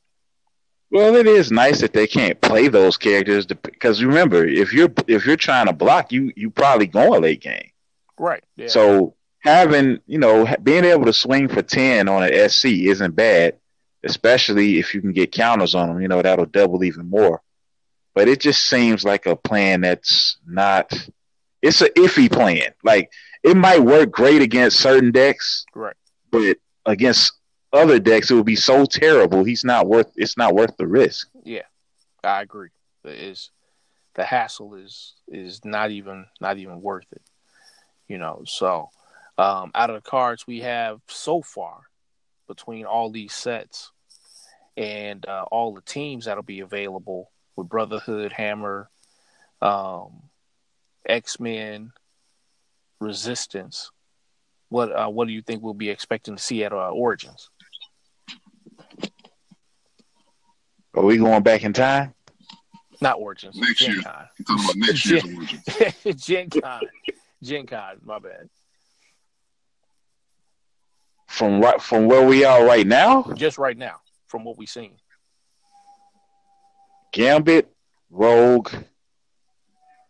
Speaker 2: Well, it is nice that they can't play those characters because remember, if you're if you're trying to block, you you probably going late game.
Speaker 1: Right. Yeah.
Speaker 2: So having you know being able to swing for ten on an SC isn't bad, especially if you can get counters on them. You know that'll double even more. But it just seems like a plan that's not. It's a iffy plan. Like it might work great against certain decks,
Speaker 1: right.
Speaker 2: but against other decks it would be so terrible. He's not worth. It's not worth the risk.
Speaker 1: Yeah. I agree. Is the hassle is is not even not even worth it. You know, so um out of the cards we have so far between all these sets and uh, all the teams that'll be available with Brotherhood, Hammer, um, X Men, Resistance. What uh, what do you think we'll be expecting to see at uh, Origins?
Speaker 2: Are we going back in time?
Speaker 1: Not Origins,
Speaker 3: Next
Speaker 1: Gen
Speaker 3: year.
Speaker 1: Con.
Speaker 3: You talking about next year's origin? [laughs]
Speaker 1: Gen Con. Gen Con, my bad.
Speaker 2: From right from where we are right now,
Speaker 1: Just right now, from what we've seen.
Speaker 2: Gambit, Rogue,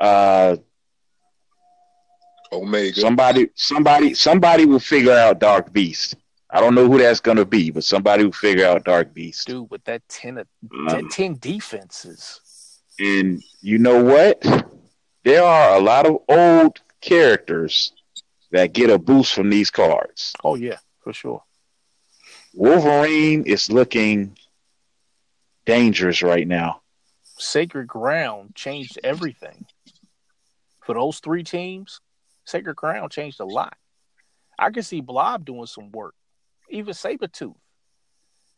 Speaker 2: uh,
Speaker 3: Omega.
Speaker 2: somebody, somebody, somebody will figure out Dark Beast. I don't know who that's gonna be, but somebody will figure out Dark Beast.
Speaker 1: Dude, with that 10, of-
Speaker 2: Um,
Speaker 1: that 10 defenses.
Speaker 2: and you know what? There are a lot of old characters that get a boost from these cards.
Speaker 1: Oh, yeah, for sure.
Speaker 2: Wolverine is looking dangerous right now.
Speaker 1: Sacred Ground changed everything. For those three teams, Sacred Ground changed a lot. I can see Blob doing some work. Even Sabretooth.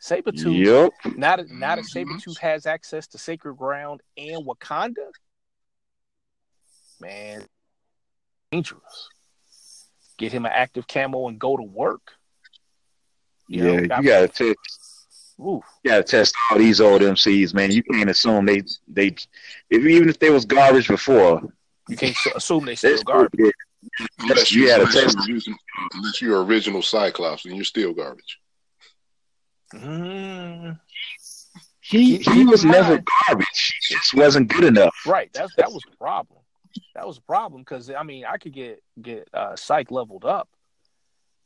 Speaker 1: Sabretooth,
Speaker 2: Yep.
Speaker 1: now that, now that
Speaker 3: Mhm.
Speaker 1: Sabretooth has access to Sacred Ground and Wakanda, man, dangerous. Get him an active camo and go to work. You
Speaker 2: yeah,
Speaker 1: got-
Speaker 2: you gotta test.
Speaker 1: Oof.
Speaker 2: You gotta test all these old MCs, man. You can't assume they they if even if they was garbage before.
Speaker 1: You can't assume they still
Speaker 2: still
Speaker 1: garbage.
Speaker 2: Good.
Speaker 3: unless
Speaker 2: you
Speaker 3: you,
Speaker 2: had a
Speaker 3: unless,
Speaker 2: test.
Speaker 3: you're original, unless you're original Cyclops and you're still garbage.
Speaker 1: Mm,
Speaker 2: He
Speaker 1: Keep-
Speaker 2: he
Speaker 1: keep
Speaker 2: was never
Speaker 1: mind-
Speaker 2: garbage. He just wasn't good enough.
Speaker 1: right. That's that was the problem. That was a problem because I mean I could get get uh, psych leveled up,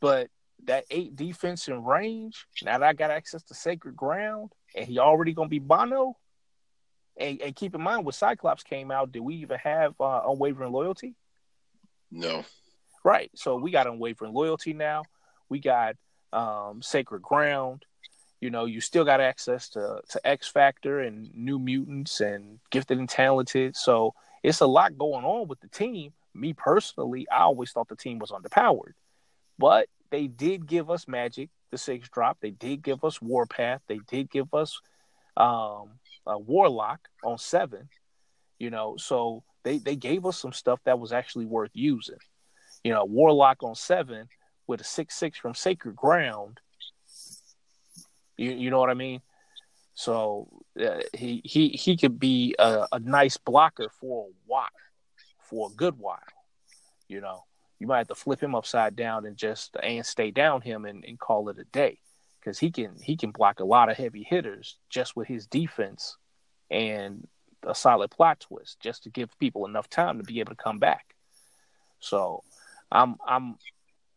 Speaker 1: but that eight defense and range. Now that I got access to sacred ground, and he already gonna be Bono. And, and keep in mind, when Cyclops came out, did we even have uh, unwavering loyalty?
Speaker 3: No.
Speaker 1: Right. So we got unwavering loyalty now. We got um, sacred ground. You know, you still got access to to X Factor and New Mutants and Gifted and Talented. So it's a lot going on with the team. Me personally, I always thought the team was underpowered, but they did give us Magik, the six drop. They did give us Warpath. They did give us um, a Warlock on seven. You know, so they they gave us some stuff that was actually worth using. You know, Warlock on seven with a six six from Sacred Ground. You you know what I mean? So uh, he he he could be a, a nice blocker for a while, for a good while. You know, you might have to flip him upside down and just and stay down him and, and call it a day because he can he can block a lot of heavy hitters just with his defense and a solid plot twist just to give people enough time to be able to come back. So I'm I'm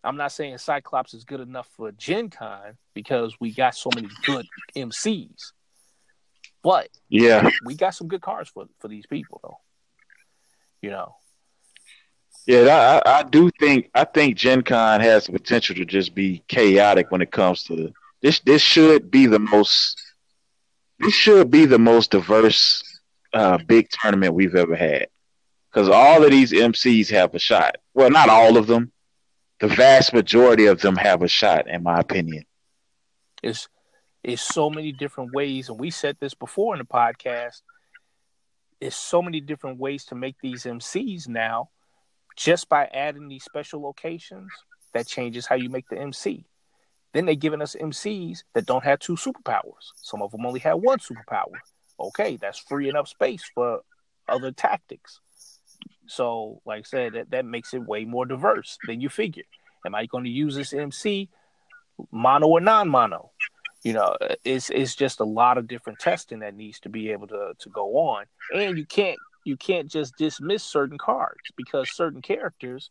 Speaker 1: I'm not saying Cyclops is good enough for Gen Con because we got so many good MCs. But
Speaker 2: yeah,
Speaker 1: we got some good cards for, for these people though. You know.
Speaker 2: Yeah, I, I do think I think Gen Con has the potential to just be chaotic when it comes to this. This should be the most. This should be the most diverse uh, big tournament we've ever had, because all of these MCs have a shot. Well, not all of them. The vast majority of them have a shot, in my opinion.
Speaker 1: It's it's so many different ways, and we said this before in the podcast. It's so many different ways to make these MCs now just by adding these special locations, that changes how you make the MC. Then they giving us MCs that don't have two superpowers. Some of them only have one superpower. Okay, that's freeing up space for other tactics. So, like I said, that, that makes it way more diverse than you figure. Am I going to use this MC mono or non-mono? You know, it's it's just a lot of different testing that needs to be able to to go on, and you can't you can't just dismiss certain cards because certain characters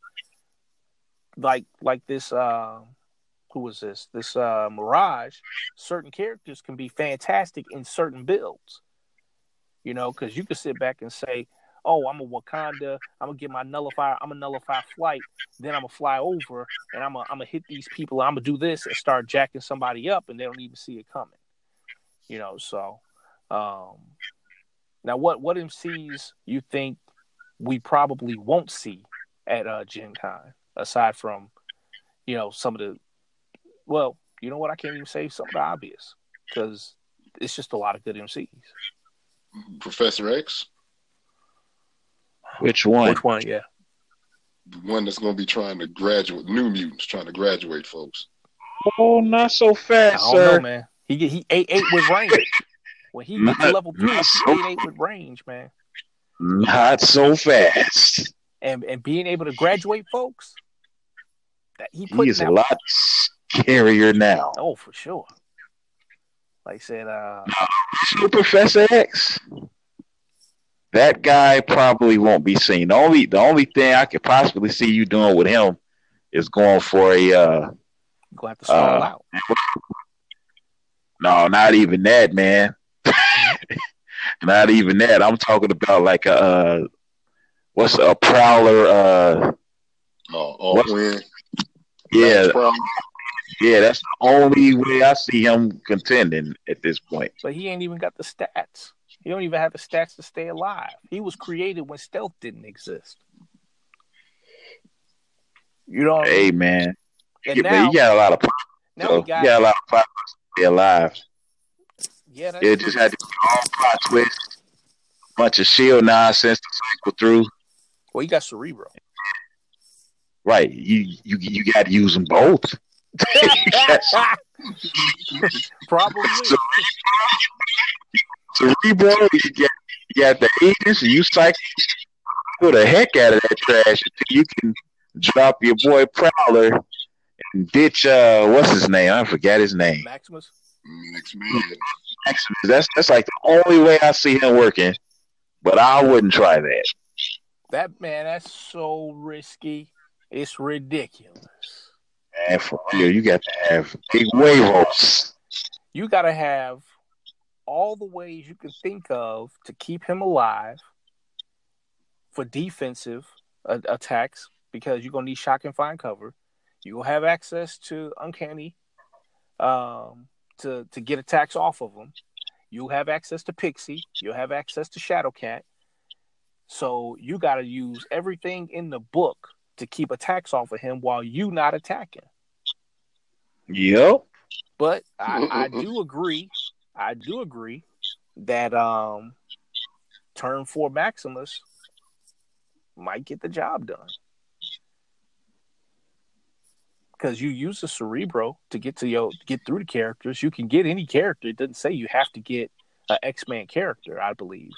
Speaker 1: like like this uh who was this this uh mirage certain characters can be fantastic in certain builds you know because you can sit back and say oh i'm a wakanda i'm gonna get my nullifier i'm gonna nullify flight then i'm gonna fly over and i'm gonna, I'm hit these people i'm gonna do this and start jacking somebody up and they don't even see it coming you know so um now, what what MCs you think we probably won't see at uh, Gen Con aside from, you know, some of the, well, you know what? I can't even say some of the obvious because it's just a lot of good MCs.
Speaker 3: Professor X.
Speaker 2: Which one?
Speaker 1: Which one? Yeah.
Speaker 3: The one that's going to be trying to graduate, New Mutants trying to graduate folks.
Speaker 2: Oh, not so fast,
Speaker 1: I don't
Speaker 2: sir.
Speaker 1: know, man. He get he eight eight with range. when he gets to level three,
Speaker 2: so-
Speaker 1: eight eight with range, man.
Speaker 2: Not so fast.
Speaker 1: And and being able to graduate folks, that he
Speaker 2: He
Speaker 1: put
Speaker 2: is a lot scarier now.
Speaker 1: Oh, for sure. Like I said, uh,
Speaker 2: Super Professor X. That guy probably won't be seen. The only the only thing I could possibly see you doing with him is going for a uh
Speaker 1: go have to stall
Speaker 2: Uh,
Speaker 1: out.
Speaker 2: no, not even that, man. [laughs] not even that. I'm talking about like a uh what's a prowler uh
Speaker 3: Oh, oh
Speaker 2: What? yeah,
Speaker 3: Prowl.
Speaker 2: Yeah, that's the only way I see him contending at this point.
Speaker 1: But he ain't even got the stats. He don't even have the stats to stay alive. He was created when stealth didn't exist. You know, what I mean?
Speaker 2: Hey man.
Speaker 1: and
Speaker 2: Yeah,
Speaker 1: now,
Speaker 2: he got a lot of
Speaker 1: now
Speaker 2: so
Speaker 1: got,
Speaker 2: he got a lot of plot to stay alive.
Speaker 1: yeah, that's
Speaker 2: It just had to be all plot twist, bunch of shield nonsense to cycle through.
Speaker 1: well, you got Cerebro.
Speaker 2: Right, you you you got to use them both. Yes. [laughs]
Speaker 1: Probably.
Speaker 2: So- Cerebro, you got you got the Aegis, and you cycle the heck out of that trash until you can drop your boy Prowler and ditch uh what's his name? I forgot his name.
Speaker 1: Maximus.
Speaker 3: Next man.
Speaker 2: Maximus. That's that's like the only way I see him working. But I wouldn't try that.
Speaker 1: That man, that's so risky. It's ridiculous.
Speaker 2: And for real, you got to have big huevos.
Speaker 1: You got to have all the ways you can think of to keep him alive for defensive uh, attacks because you're gonna need shock and find cover. You will have access to uncanny um, to to get attacks off of him. You'll have access to Pixie. You'll have access to Shadowcat. So you got to use everything in the book to keep attacks off of him while you not attacking.
Speaker 2: Yep.
Speaker 1: But I, I do agree. I do agree that um, turn four Maximus might get the job done because you use the Cerebro to get to your get through the characters. You can get any character. It doesn't say you have to get an X Man character. I believe,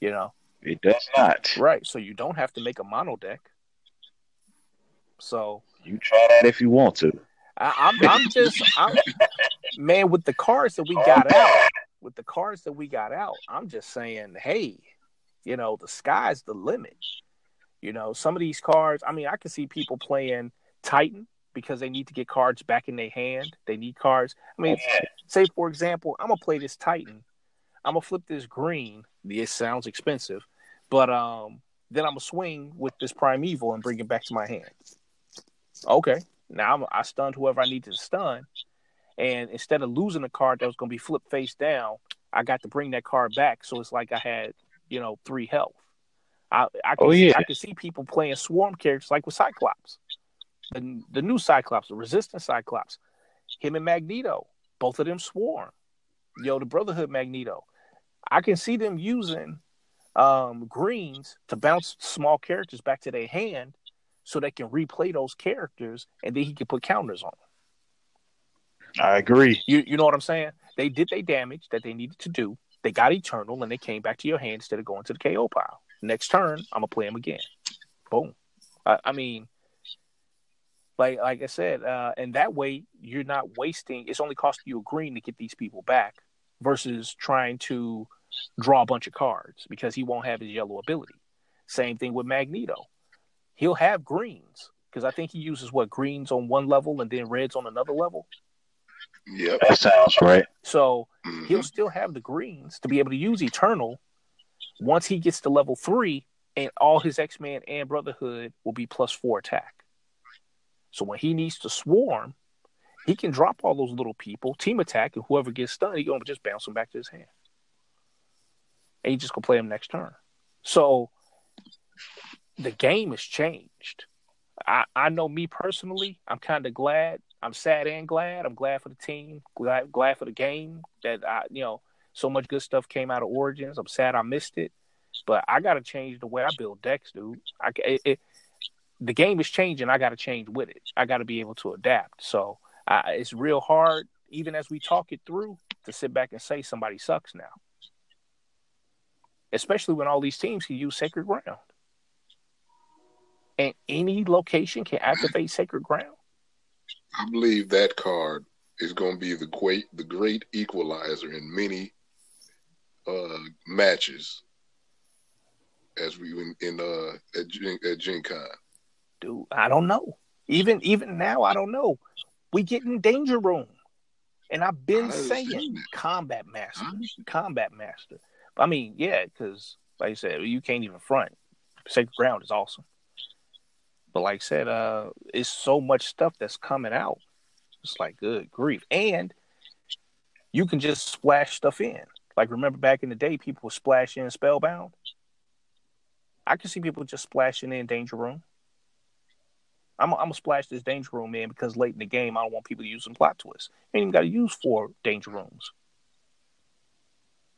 Speaker 1: you know.
Speaker 2: It does not.
Speaker 1: Right. So you don't have to make a mono deck. So
Speaker 2: you try that if you want to.
Speaker 1: I, I'm I'm just I'm man with the cards that we got out. With the cards that we got out, I'm just saying, hey, you know, the sky's the limit. You know, some of these cards. I mean, I can see people playing Titan because they need to get cards back in their hand. They need cards. I mean, say for example, I'm gonna play this Titan. I'm gonna flip this green. It sounds expensive, but um, then I'm gonna swing with this primeval and bring it back to my hand. Okay, now I'm, I stunned whoever I need to stun, and instead of losing a card that was gonna be flipped face down, I got to bring that card back. So it's like I had, you know, three health. I, I can,
Speaker 2: oh, yeah.
Speaker 1: I can see people playing swarm characters like with Cyclops the, the new Cyclops, the resistant Cyclops, him and Magneto, both of them swarm. Yo, the Brotherhood Magneto. I can see them using um, greens to bounce small characters back to their hand so they can replay those characters and then he can put counters on them.
Speaker 2: I agree.
Speaker 1: You you know what I'm saying? They did their damage that they needed to do. They got eternal and they came back to your hand instead of going to the KO pile. Next turn, I'm gonna play them again. Boom. I, I mean, like like I said, uh, and that way you're not wasting. It's only costing you a green to get these people back, versus trying to draw a bunch of cards because he won't have his yellow ability. Same thing with Magneto. He'll have greens because I think he uses what greens on one level and then reds on another level.
Speaker 3: Yep,
Speaker 2: that sounds right.
Speaker 1: So mm-hmm. he'll still have the greens to be able to use Eternal once he gets to level three, and all his X Men and Brotherhood will be plus four attack. So when he needs to swarm, he can drop all those little people, team attack, and whoever gets stunned, he gonna just bounce them back to his hand. And he just gonna play him next turn. So the game has changed. I, I know me personally, I'm kind of glad. I'm sad and glad. I'm glad for the team, glad glad for the game that I you know so much good stuff came out of Origins. I'm sad I missed it, but I got to change the way I build decks, dude. I it, it, the game is changing. I got to change with it. I got to be able to adapt. So I, it's real hard, even as we talk it through, to sit back and say somebody sucks now. Especially when all these teams can use Sacred Ground. And any location can activate Sacred Ground.
Speaker 3: I believe that card is going to be the great, the great equalizer in many uh, matches as we in, in uh, at, at Gen Con
Speaker 1: dude. I don't know. Even even now, I don't know. We get in danger room, and I've been saying combat master, combat master. I mean, yeah, because like I said, you can't even front. Sacred ground is awesome, but like I said, uh, it's so much stuff that's coming out. It's like good grief, and you can just splash stuff in. Like remember back in the day, people would splash in spellbound. I can see people just splashing in danger room. I'm, I'm gonna splash this danger room in because late in the game I don't want people using plot twists. You ain't even got to use four danger rooms.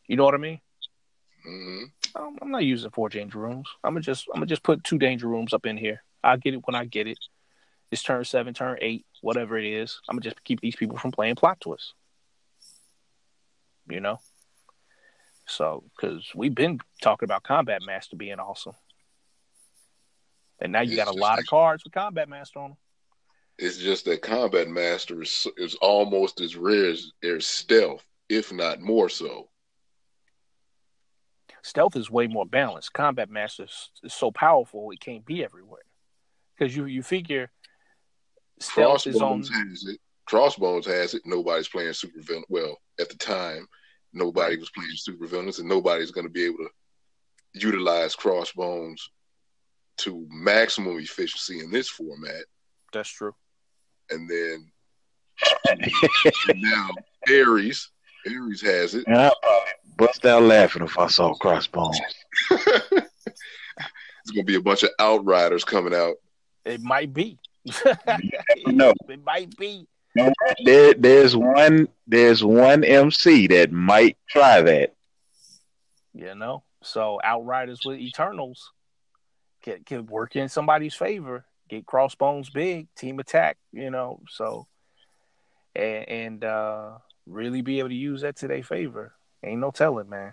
Speaker 1: You know what I mean?
Speaker 3: Mm-hmm.
Speaker 1: I'm, I'm not using four danger rooms. I'm gonna just I'm gonna just put two danger rooms up in here. I'll get it when I get it. It's turn seven, turn eight, whatever it is. I'm gonna just keep these people from playing plot twists. You know. So, because we've been talking about Combat Master being awesome. And now you it's got a lot of cards with Combat Master on them.
Speaker 3: It's just that Combat Master is, is almost as rare as, as Stealth, if not more so.
Speaker 1: Stealth is way more balanced. Combat Master is, is so powerful it can't be everywhere. Because you you figure
Speaker 3: Stealth Crossbones is on. Has it. Crossbones has it. Nobody's playing super villain. Well, at the time, nobody was playing super villains, and nobody's going to be able to utilize Crossbones to maximum efficiency in this format.
Speaker 1: That's true.
Speaker 3: And then and [laughs] now Ares, Ares has it.
Speaker 2: And I probably bust out laughing if I saw Crossbones. [laughs]
Speaker 3: it's gonna be a bunch of outriders coming out.
Speaker 1: It might be. [laughs]
Speaker 2: No.
Speaker 1: it might be.
Speaker 2: There, there's one, there's one MC that might try that.
Speaker 1: You know, so Outriders with Eternals can can work in somebody's favor. Get Crossbones big, team attack. You know, so and, and uh really be able to use that to their favor. Ain't no telling, man.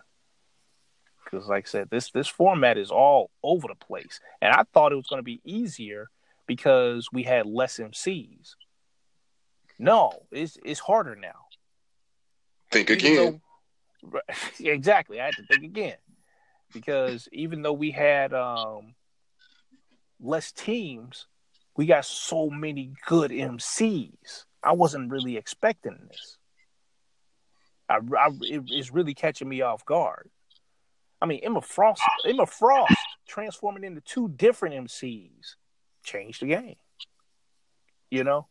Speaker 1: Because, like I said, this this format is all over the place, and I thought it was going to be easier because we had less MCs. No, it's it's harder now.
Speaker 3: Think
Speaker 1: Even
Speaker 3: again.
Speaker 1: though- [laughs] exactly. I had to think again because even though we had um, less teams, we got so many good MCs. I wasn't really expecting this. I, I it, it's really catching me off guard. I mean, Emma Frost, Emma Frost transforming into two different MCs changed the game. You know,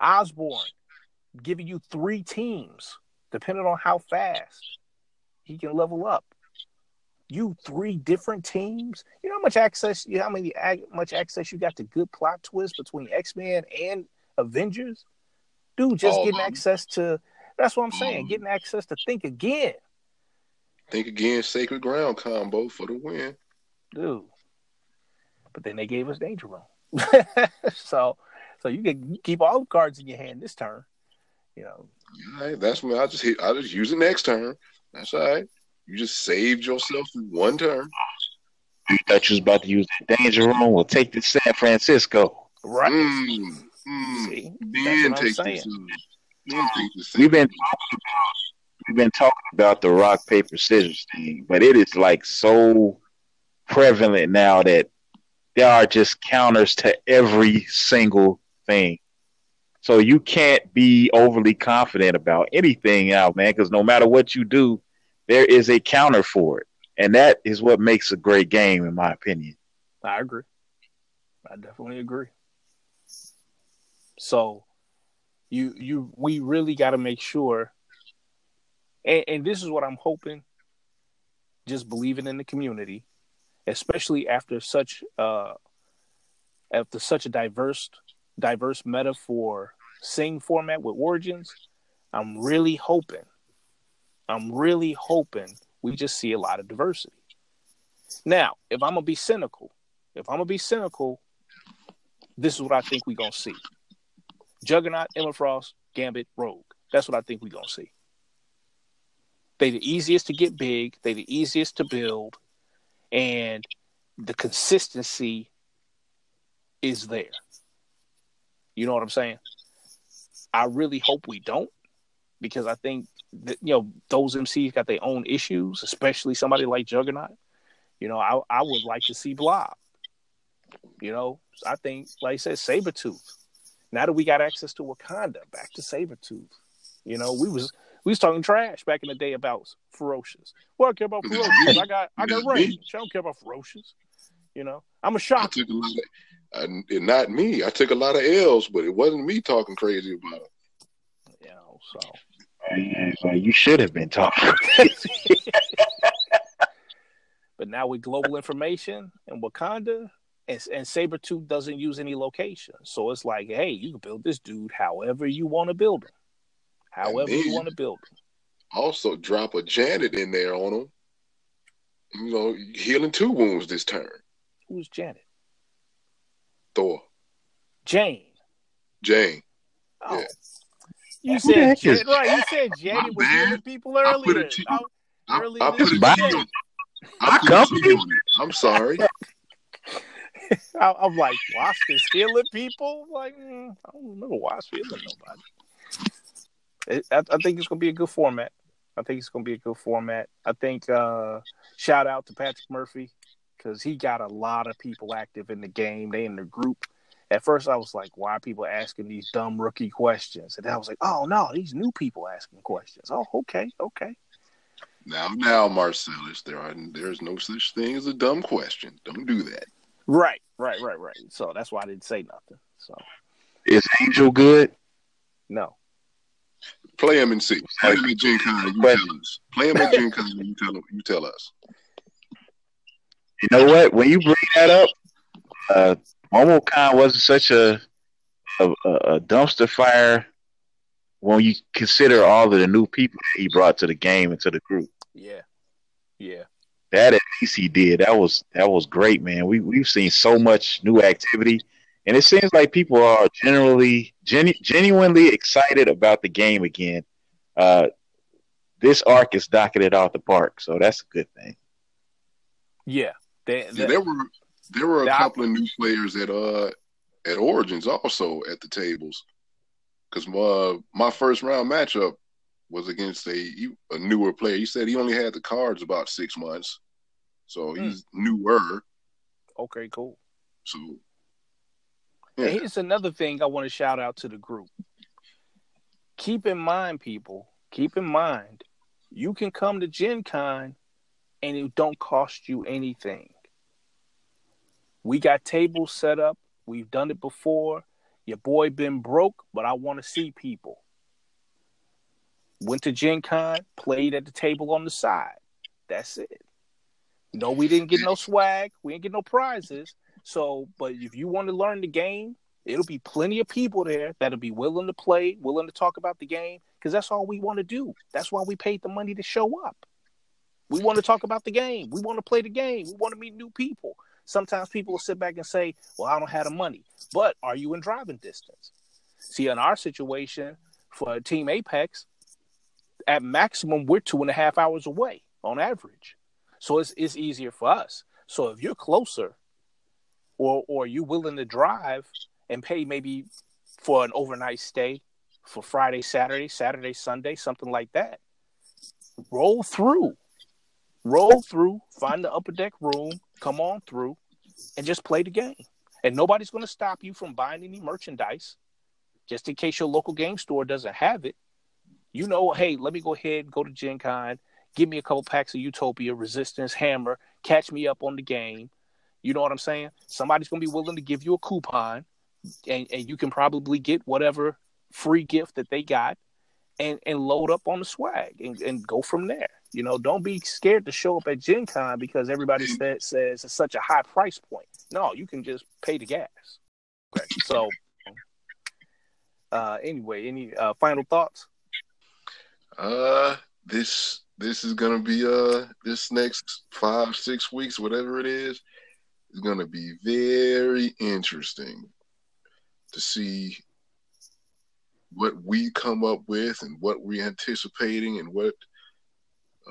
Speaker 1: Osborn giving you three teams depending on how fast he can level up. You three different teams. You know how much access? You know how many much access you got to good plot twists between X Men and Avengers? Dude, just
Speaker 3: All
Speaker 1: getting
Speaker 3: 'em.
Speaker 1: access to. That's what I'm saying. Um, getting access to think again,
Speaker 3: Think again. Sacred ground combo for the win.
Speaker 1: dude. But then they gave us Danger Room, [laughs] so so you can keep all the cards in your hand this turn. You know,
Speaker 3: All right, that's me. I just hit. I just use it next turn. That's all right. You just saved yourself one turn.
Speaker 2: You thought you was about to use that danger room? Well, take this San Francisco.
Speaker 1: right?
Speaker 3: Mm, mm.
Speaker 1: See,
Speaker 3: Then
Speaker 1: that's what I'm
Speaker 3: take
Speaker 1: saying.
Speaker 3: this. Then take this.
Speaker 2: We've been talking about we've been talking about the rock paper scissors thing, but it is like so prevalent now that there are just counters to every single thing. So you can't be overly confident about anything out, man, because no matter what you do, there is a counter for it. And that is what makes a great game, in my opinion.
Speaker 1: I agree. I definitely agree. So you you we really got to make sure and, and this is what I'm hoping just believing in the community especially after such uh after such a diverse diverse meta for sing format with origins I'm really hoping I'm really hoping we just see a lot of diversity now if I'm gonna be cynical if I'm gonna be cynical, this is what I think we're gonna see. Juggernaut, Emma Frost, Gambit, Rogue. That's what I think we're gonna see. They the easiest to get big, they the easiest to build, and the consistency is there. You know what I'm saying? I really hope we don't, because I think that you know those MCs got their own issues, especially somebody like Juggernaut. You know, I I would like to see Blob. You know, I think, like I said, Sabretooth. Now that we got access to Wakanda, back to Sabretooth. You know, we was we was talking trash back in the day about ferocious. Well, I care about [laughs] ferocious. I got I got range. I don't care about ferocious. You know, I'm a
Speaker 3: I
Speaker 1: shock.
Speaker 3: took a lot of, uh, and and not me. I took a lot of L's, but it wasn't me talking crazy about it.
Speaker 1: You know, so
Speaker 2: So you should have been talking. [laughs]
Speaker 1: but now with global information and Wakanda and, and Sabretooth doesn't use any location. So it's like, hey, you can build this dude however you want to build him. However you want to build him.
Speaker 3: Also, drop a Janet in there on him. You know, healing two wounds this turn.
Speaker 1: Who's Janet?
Speaker 3: Thor,
Speaker 1: Jane.
Speaker 3: Jane.
Speaker 1: Oh.
Speaker 3: Yeah.
Speaker 1: You
Speaker 2: Who
Speaker 1: said
Speaker 2: heck is
Speaker 1: right. You said Janet was healing people
Speaker 3: I put
Speaker 1: earlier.
Speaker 3: a T-
Speaker 1: Oh,
Speaker 3: I,
Speaker 1: Early
Speaker 3: I
Speaker 1: this
Speaker 3: put a
Speaker 2: day.
Speaker 3: T on it. I
Speaker 2: My
Speaker 3: put a T
Speaker 2: company?
Speaker 3: on it. I'm sorry. [laughs]
Speaker 1: I, I'm like, Wasp is healing people. Like, mm, I don't remember Wasp healing nobody. It, I, I think it's gonna be a good format. I think it's gonna be a good format. I think uh, shout out to Patrick Murphy because he got a lot of people active in the game. They in the group. At first, I was like, "Why are people asking these dumb rookie questions?" And then I was like, "Oh no, these new people asking questions." Oh, okay, okay.
Speaker 3: Now, now, Marcellus, there are there's no such thing as a dumb question. Don't do that.
Speaker 1: Right, right, right, right. So that's why I didn't say nothing. So
Speaker 2: Is Angel good?
Speaker 1: no.
Speaker 3: Play him and see. Play him at Gen Con. You tell us. Play him at Gen Con. You tell him, you tell us.
Speaker 2: You know what? When you bring that up, uh, MomoCon wasn't such a, a a dumpster fire when you consider all of the new people that he brought to the game and to the group.
Speaker 1: Yeah. Yeah.
Speaker 2: That at least he did. That was that was great, man. We we've seen so much new activity, and it seems like people are generally genu- genuinely excited about the game again. Uh, this arc is knocking it out the park, so that's a good thing.
Speaker 1: Yeah. They,
Speaker 3: Yeah, there were there were a
Speaker 1: That-
Speaker 3: couple of new players at uh at Origins also at the tables because my my first round matchup was against a a newer player. He said he only had the cards about six months, so
Speaker 1: Hmm.
Speaker 3: he's newer.
Speaker 1: okay, cool.
Speaker 3: So
Speaker 1: And here's another thing I want to shout out to the group. Keep in mind, people, keep in mind, you can come to Gen Con and it don't cost you anything. We got tables set up. We've done it before. Your boy been broke, but I want to see people. Went to Gen Con, played at the table on the side. That's it. No, we didn't get no swag. We didn't get no prizes. So, but if you want to learn the game, it'll be plenty of people there that'll be willing to play, willing to talk about the game, because that's all we want to do. That's why we paid the money to show up. We want to talk about the game. We want to play the game. We want to meet new people. Sometimes people will sit back and say, Well, I don't have the money. But are you in driving distance? See, in our situation for Team Apex, at maximum, we're two and a half hours away on average. So it's, it's easier for us. So if you're closer, or or you willing to drive and pay maybe for an overnight stay for Friday, Saturday, Saturday, Sunday, something like that. Roll through. Roll through, find the upper deck room, come on through, and just play the game. And nobody's going to stop you from buying any merchandise just in case your local game store doesn't have it. You know, hey, let me go ahead, go to Gen Con, give me a couple packs of Utopia, Resistance, Hammer, catch me up on the game. You know what I'm saying? Somebody's going to be willing to give you a coupon, and, and you can probably get whatever free gift that they got and, and load up on the swag and, and go from there. You know, don't be scared to show up at Gen Con because everybody sa- says it's such a high price point. No, you can just pay the gas. Okay, so uh, anyway, any uh, final thoughts?
Speaker 3: uh, this this is gonna be uh this next five six weeks, whatever it is, is gonna be very interesting to see what we come up with and what we're anticipating and what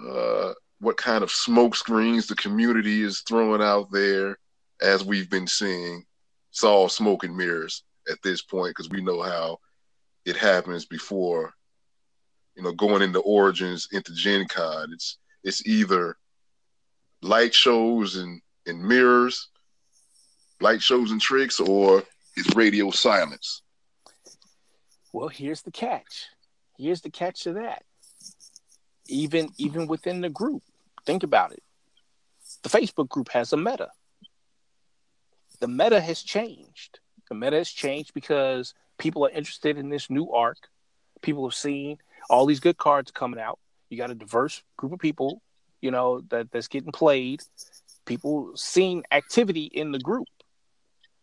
Speaker 3: uh what kind of smoke screens the community is throwing out there as we've been seeing. It's all smoke and mirrors at this point because we know how it happens before you know going into origins into gen con. It's it's either light shows and and mirrors light shows and tricks or it's radio silence
Speaker 1: Well, here's the catch. Here's the catch to that. Even even within the group, think about it. The Facebook group has a meta. The meta has changed. The meta has changed because people are interested in this new arc. People have seen all these good cards coming out. You got a diverse group of people, you know, that, that's getting played. People seeing activity in the group.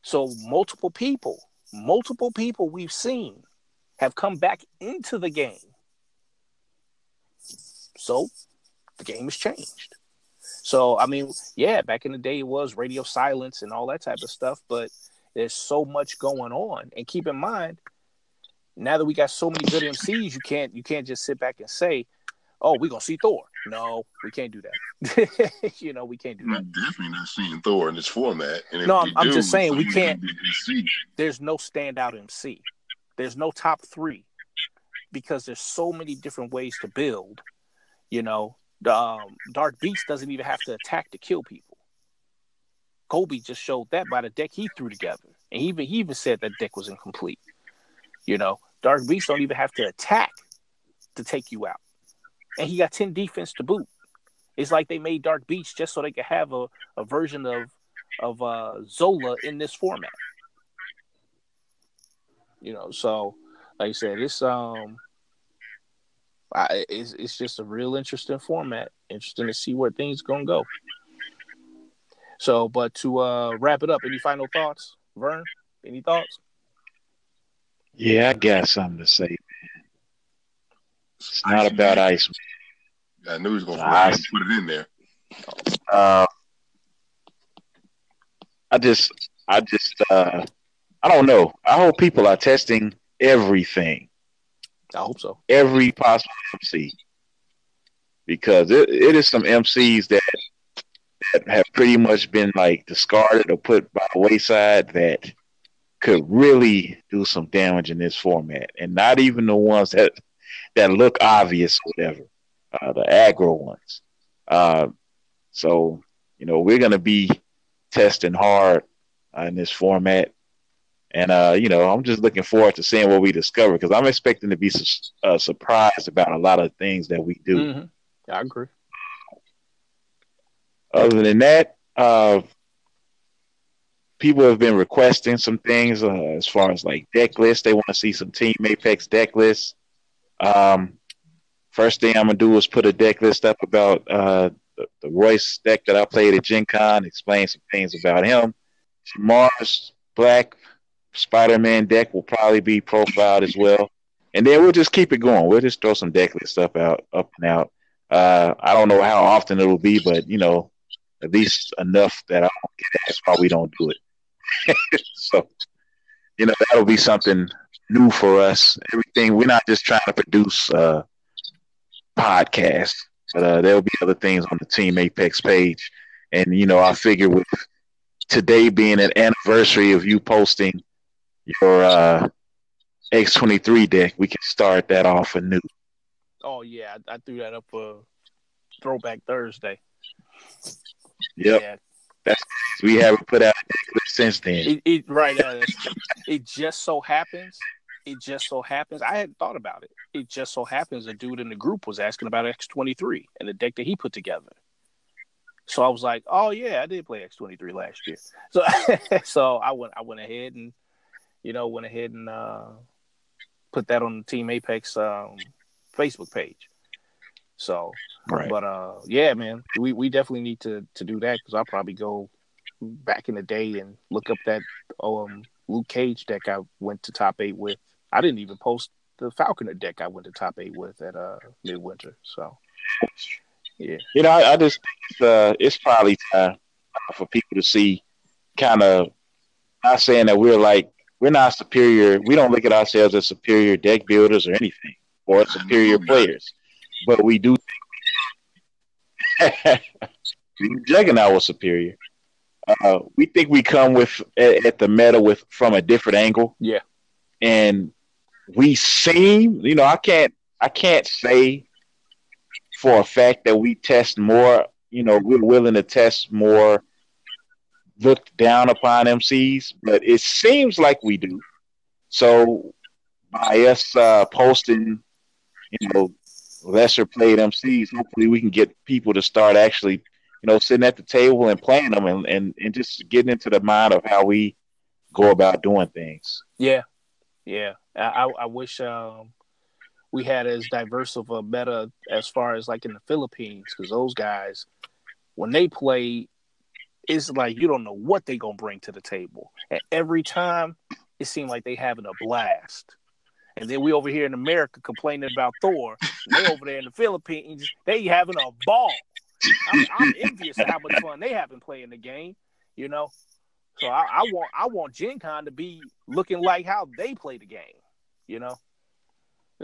Speaker 1: So multiple people, multiple people we've seen have come back into the game. So the game has changed. So I mean, yeah, back in the day it was radio silence and all that type of stuff, but there's so much going on. And keep in mind, now that we got so many good MCs, you can't you can't just sit back and say, "Oh, we're gonna see Thor." No, we can't do that. [laughs] you know, we can't do
Speaker 3: we're
Speaker 1: that.
Speaker 3: definitely not seeing thor in this format
Speaker 1: No, I'm-
Speaker 3: do,
Speaker 1: just saying we can't-
Speaker 3: gonna be deceived.
Speaker 1: There's no standout MC. There's no top three because there's so many different ways to build. You know, um, Dark Beast doesn't even have to attack to kill people. Kobe just showed that by the deck he threw together, and he even he even said that deck was incomplete. You know, Dark Beast don't even have to attack to take you out, and he got ten defense to boot. It's like they made Dark Beast just so they could have a, a version of of uh, Zola in this format. You know, so like I said, it's um, I, it's it's just a real interesting format. Interesting to see where things gonna go. So, but to uh wrap it up, any final thoughts, Vern? Any thoughts?
Speaker 2: Yeah, I got something to say. It's not about ice.
Speaker 3: I knew he was gonna
Speaker 2: Nice.
Speaker 3: put it in there.
Speaker 2: Uh, I just, I just, uh, I don't know. I hope people are testing everything,
Speaker 1: I hope so.
Speaker 2: every possible MC, because it, it is some MCs that that have pretty much been like discarded or put by the wayside that could really do some damage in this format, and not even the ones that that look obvious whatever, uh, the aggro ones. Uh, so you know we're gonna be testing hard uh, in this format, and uh, you know I'm just looking forward to seeing what we discover because I'm expecting to be su- uh, surprised about a lot of things that we do.
Speaker 1: Mhm. I agree.
Speaker 2: Other than that, uh, people have been requesting some things uh, as far as like deck lists. They want to see some Team Apex deck lists. Um, first thing I'm gonna do is put a deck list up about uh, the, the Royce deck that I played at Gen Con, explain some things about him. Mars Black Spider-Man deck will probably be profiled as well. And then we'll just keep it going. We'll just throw some deck list stuff out, up and out. Uh, I don't know how often it'll be, but you know, at least enough that I don't get asked why we don't do it. [laughs] so, you know, that'll be something new for us. Everything we're not just trying to produce uh podcasts, but uh, there'll be other things on the Team Apex page. And you know, I figure with today being an anniversary of you posting your uh X23 deck, we can start that off anew.
Speaker 1: Oh yeah, I, I threw that up for Throwback Thursday.
Speaker 2: Yep.
Speaker 1: Yeah, That's,
Speaker 2: We haven't put out a deck since then.
Speaker 1: it, it right. Uh, it just so happens. It just so happens. I hadn't thought about it. It just so happens a dude in the group was asking about X twenty three and the deck that he put together. So I was like, "Oh yeah, I did play X twenty three last year." So [laughs] so I went I went ahead and you know went ahead and uh, put that on the Team Apex um, Facebook page. So
Speaker 2: Right.
Speaker 1: but uh, yeah, man, we, we definitely need to to do that because I'll probably go back in the day and look up that um Luke Cage deck I went to top eight with. I didn't even post the Falconer deck I went to top eight with at uh Midwinter. So yeah,
Speaker 2: You know, I, I just think it's, uh, it's probably time for people to see kind of not saying that we're like we're not superior. We don't look at ourselves as superior deck builders or anything or superior players, but we do think [laughs] Juggernaut was superior. Uh, we think we come with at, at the meta with from a different angle.
Speaker 1: Yeah.
Speaker 2: and we seem, you know, I can't, I can't say for a fact that we test more. You know, we're willing to test more looked down upon MCs, but it seems like we do. So by us uh, posting, you know, lesser played MCs, hopefully we can get people to start actually, you know, sitting at the table and playing them and, and, and just getting into the mind of how we go about doing things.
Speaker 1: yeah, yeah. I I, wish um we had as diverse of a meta as far as like in the Philippines because those guys when they play it's like you don't know what they're gonna bring to the table. And every time it seemed like they having a blast. And then we over here in america complaining about thor they over there in the philippines they having a ball. I'm, I'm envious of how much fun they having playing the game you know? So I, I want i want gen con to be looking like how they play the game you know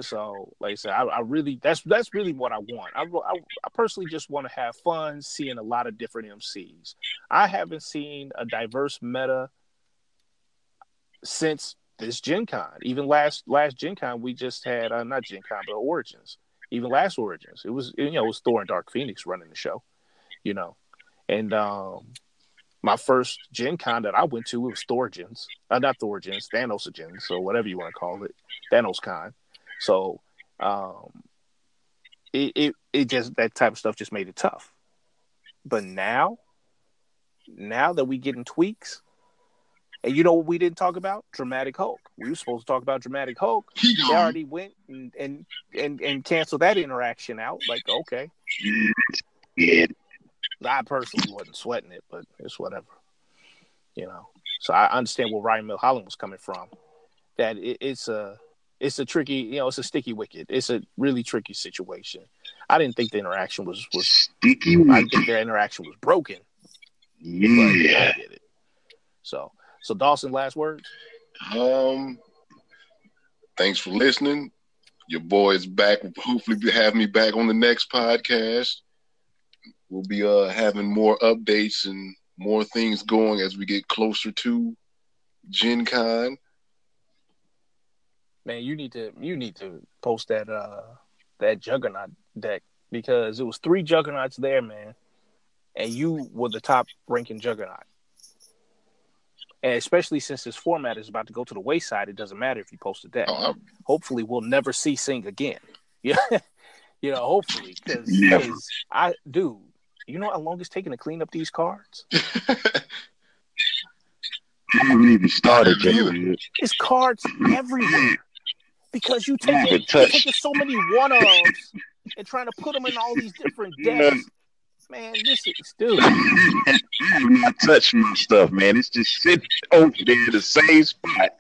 Speaker 1: so, like I said, I, I really that's that's really what I want. I, I, I personally just want to have fun seeing a lot of different MCs. I haven't seen a diverse meta since this Gen Con. Even last last Gen Con, we just had uh, not Gen Con, but Origins. Even last Origins, it was you know it was Thor and Dark Phoenix running the show, you know, and um, my first Gen Con that I went to it was Thorgens, uh, not Thorgens, Thanosagens, or whatever you want to call it, Thanos Con. So um, it, it it just that type of stuff just made it tough. But now, now that we getting tweaks, and you know what we didn't talk about? Dramatic Hulk. We were supposed to talk about Dramatic Hulk.
Speaker 3: He
Speaker 1: They already went and and and, and canceled that interaction out. Like, okay,
Speaker 2: Yeah,
Speaker 1: I personally wasn't sweating it, but it's whatever. You know. So I understand where Ryan Milholland was coming from. That it, it's a it's a tricky, you know, it's a sticky wicket. It's a really tricky situation. I didn't think the interaction was was
Speaker 2: sticky
Speaker 1: I didn't think their interaction was broken, but
Speaker 2: Yeah.
Speaker 1: I get it. So so Dawson, last words.
Speaker 3: Um, thanks for listening. Your boy is back. Hopefully, you have me back on the next podcast. We'll be uh having more updates and more things going as we get closer to Gen Con.
Speaker 1: Man, you need to you need to post that uh that juggernaut deck because it was three juggernauts there, man, and you were the top ranking juggernaut. And especially since this format is about to go to the wayside, it doesn't matter if you post a deck.
Speaker 3: Oh,
Speaker 1: Hopefully, we'll never see Sing again. [laughs] Yeah, you know, hopefully, because
Speaker 2: Never.
Speaker 1: I, dude, you know how long it's taking to clean up these cards? [laughs]
Speaker 2: I haven't even started
Speaker 3: I
Speaker 2: yet. dude.
Speaker 1: It's cards everywhere because you take it, taking so many one ofs and trying to put them in all these different [laughs] decks. Man, this is dude. [laughs]
Speaker 2: I have not touched my stuff, man. It's just sitting over there in the same spot.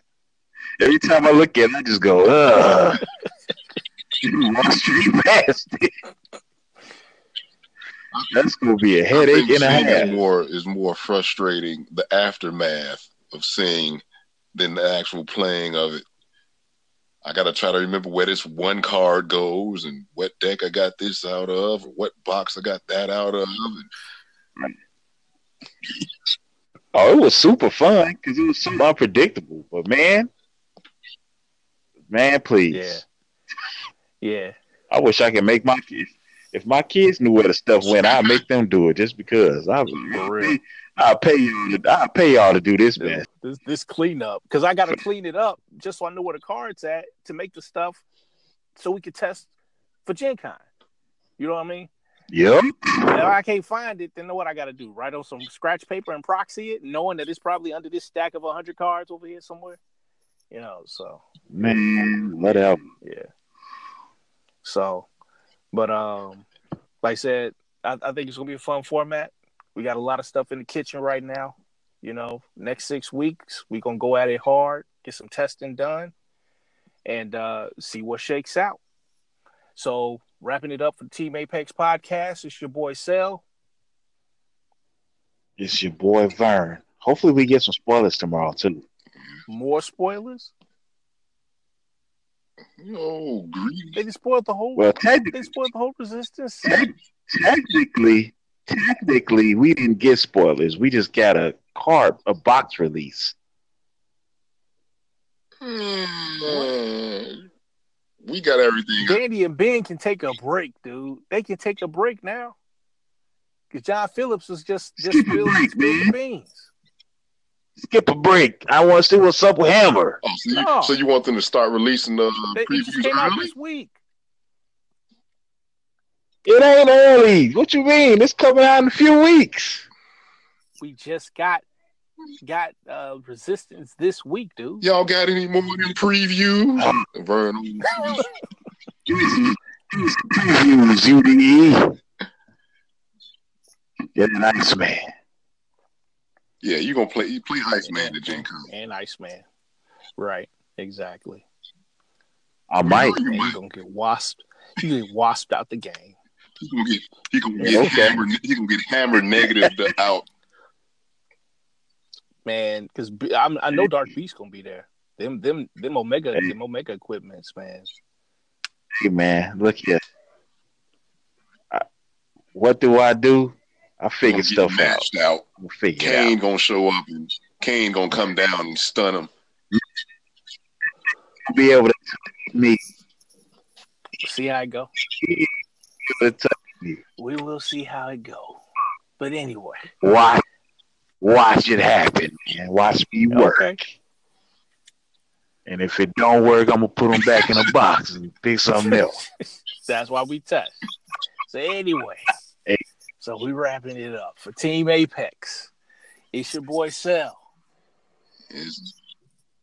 Speaker 2: Every time I look at it, I just go, ugh. Walk straight past it. That's gonna be a headache
Speaker 3: think
Speaker 2: and a
Speaker 3: Gen
Speaker 2: half.
Speaker 3: more is more frustrating the aftermath of seeing than the actual playing of it. I gotta try to remember where this one card goes and what deck I got this out of, or what box I got that out of. And
Speaker 2: Oh, it was super fun because it was so unpredictable. But man, man, please.
Speaker 1: Yeah. Yeah.
Speaker 2: I wish I could make my kids. If my kids knew where the stuff went, I'd make them do it just because. I. [laughs] I'll pay you. I'll pay y'all to do this, man.
Speaker 1: This, this cleanup because I got to clean it up just so I know where the cards at to make the stuff so we could test for Gen Con. You know what I mean?
Speaker 2: Yep.
Speaker 1: If I can't find it, then know what I got to do? Write on some scratch paper and proxy it, knowing that it's probably under this stack of hundred cards over here somewhere. You know, so
Speaker 2: Man, whatever.
Speaker 1: yeah. So, but um, like I said, I, I think it's gonna be a fun format. We got a lot of stuff in the kitchen right now. You know, next six weeks we're gonna go at it hard, get some testing done, and uh, see what shakes out. So, wrapping it up for the Team Apex podcast, it's your boy Cell.
Speaker 2: It's your boy Vern. Hopefully, we get some spoilers tomorrow too.
Speaker 1: More spoilers.
Speaker 3: You know, greedy.
Speaker 1: They just spoiled the whole.
Speaker 2: Well,
Speaker 1: they spoiled the whole resistance. set.
Speaker 2: technically, technically, we didn't get spoilers. We just got a card, a box release.
Speaker 3: Hmm. We got everything.
Speaker 1: Danny and Ben can take a break, dude. They can take a break now. Cause John Phillips was just just
Speaker 2: Skip a
Speaker 1: spilled,
Speaker 2: break,
Speaker 1: spilled the beans.
Speaker 2: Skip a break. I want to see what's up with Hammer.
Speaker 3: Oh, so, you,
Speaker 1: No.
Speaker 3: so you want them to start releasing the
Speaker 1: They, it just
Speaker 3: previews
Speaker 1: came out
Speaker 3: early?
Speaker 1: this week.
Speaker 2: It ain't early. What you mean? It's coming out in a few weeks.
Speaker 1: We just got got uh resistance this week, dude.
Speaker 3: Y'all got any more of them previews? Vern,
Speaker 2: Give me some, give me some previews, UDE. Get an Iceman.
Speaker 3: Yeah, you gonna play? You play Iceman at Gen Con?
Speaker 1: And Iceman. Right, exactly.
Speaker 2: I might.
Speaker 3: You
Speaker 1: And
Speaker 3: might.
Speaker 1: gonna get wasped. You get wasped out the game.
Speaker 3: He gonna get he gonna get
Speaker 2: okay.
Speaker 3: hammered. He gonna get hammered negative [laughs] out.
Speaker 1: Man, because I know Dark Beast gonna be there. Them them them Omega
Speaker 2: Hey.
Speaker 1: them Omega equipments, man.
Speaker 2: Hey man, look here. I, what do I do? I figure stuff
Speaker 3: get
Speaker 2: out.
Speaker 3: out.
Speaker 2: I'll figure
Speaker 3: Kane
Speaker 2: out.
Speaker 3: gonna show up and Kane gonna come down and stun him.
Speaker 2: Be able to touch me.
Speaker 1: See how it go.
Speaker 2: Be able to touch me.
Speaker 1: We will see how it go. But anyway,
Speaker 2: Watch, watch it happen, man. Watch me work.
Speaker 1: Okay.
Speaker 2: And if it don't work, I'm gonna put them back in a box and pick something [laughs] else.
Speaker 1: that's why we test. So anyway,
Speaker 2: Hey.
Speaker 1: So we wrapping it up for Team Apex. It's your boy Cell.
Speaker 3: It's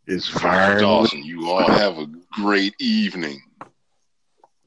Speaker 2: It's fire.
Speaker 3: Dawson. You all have a great evening.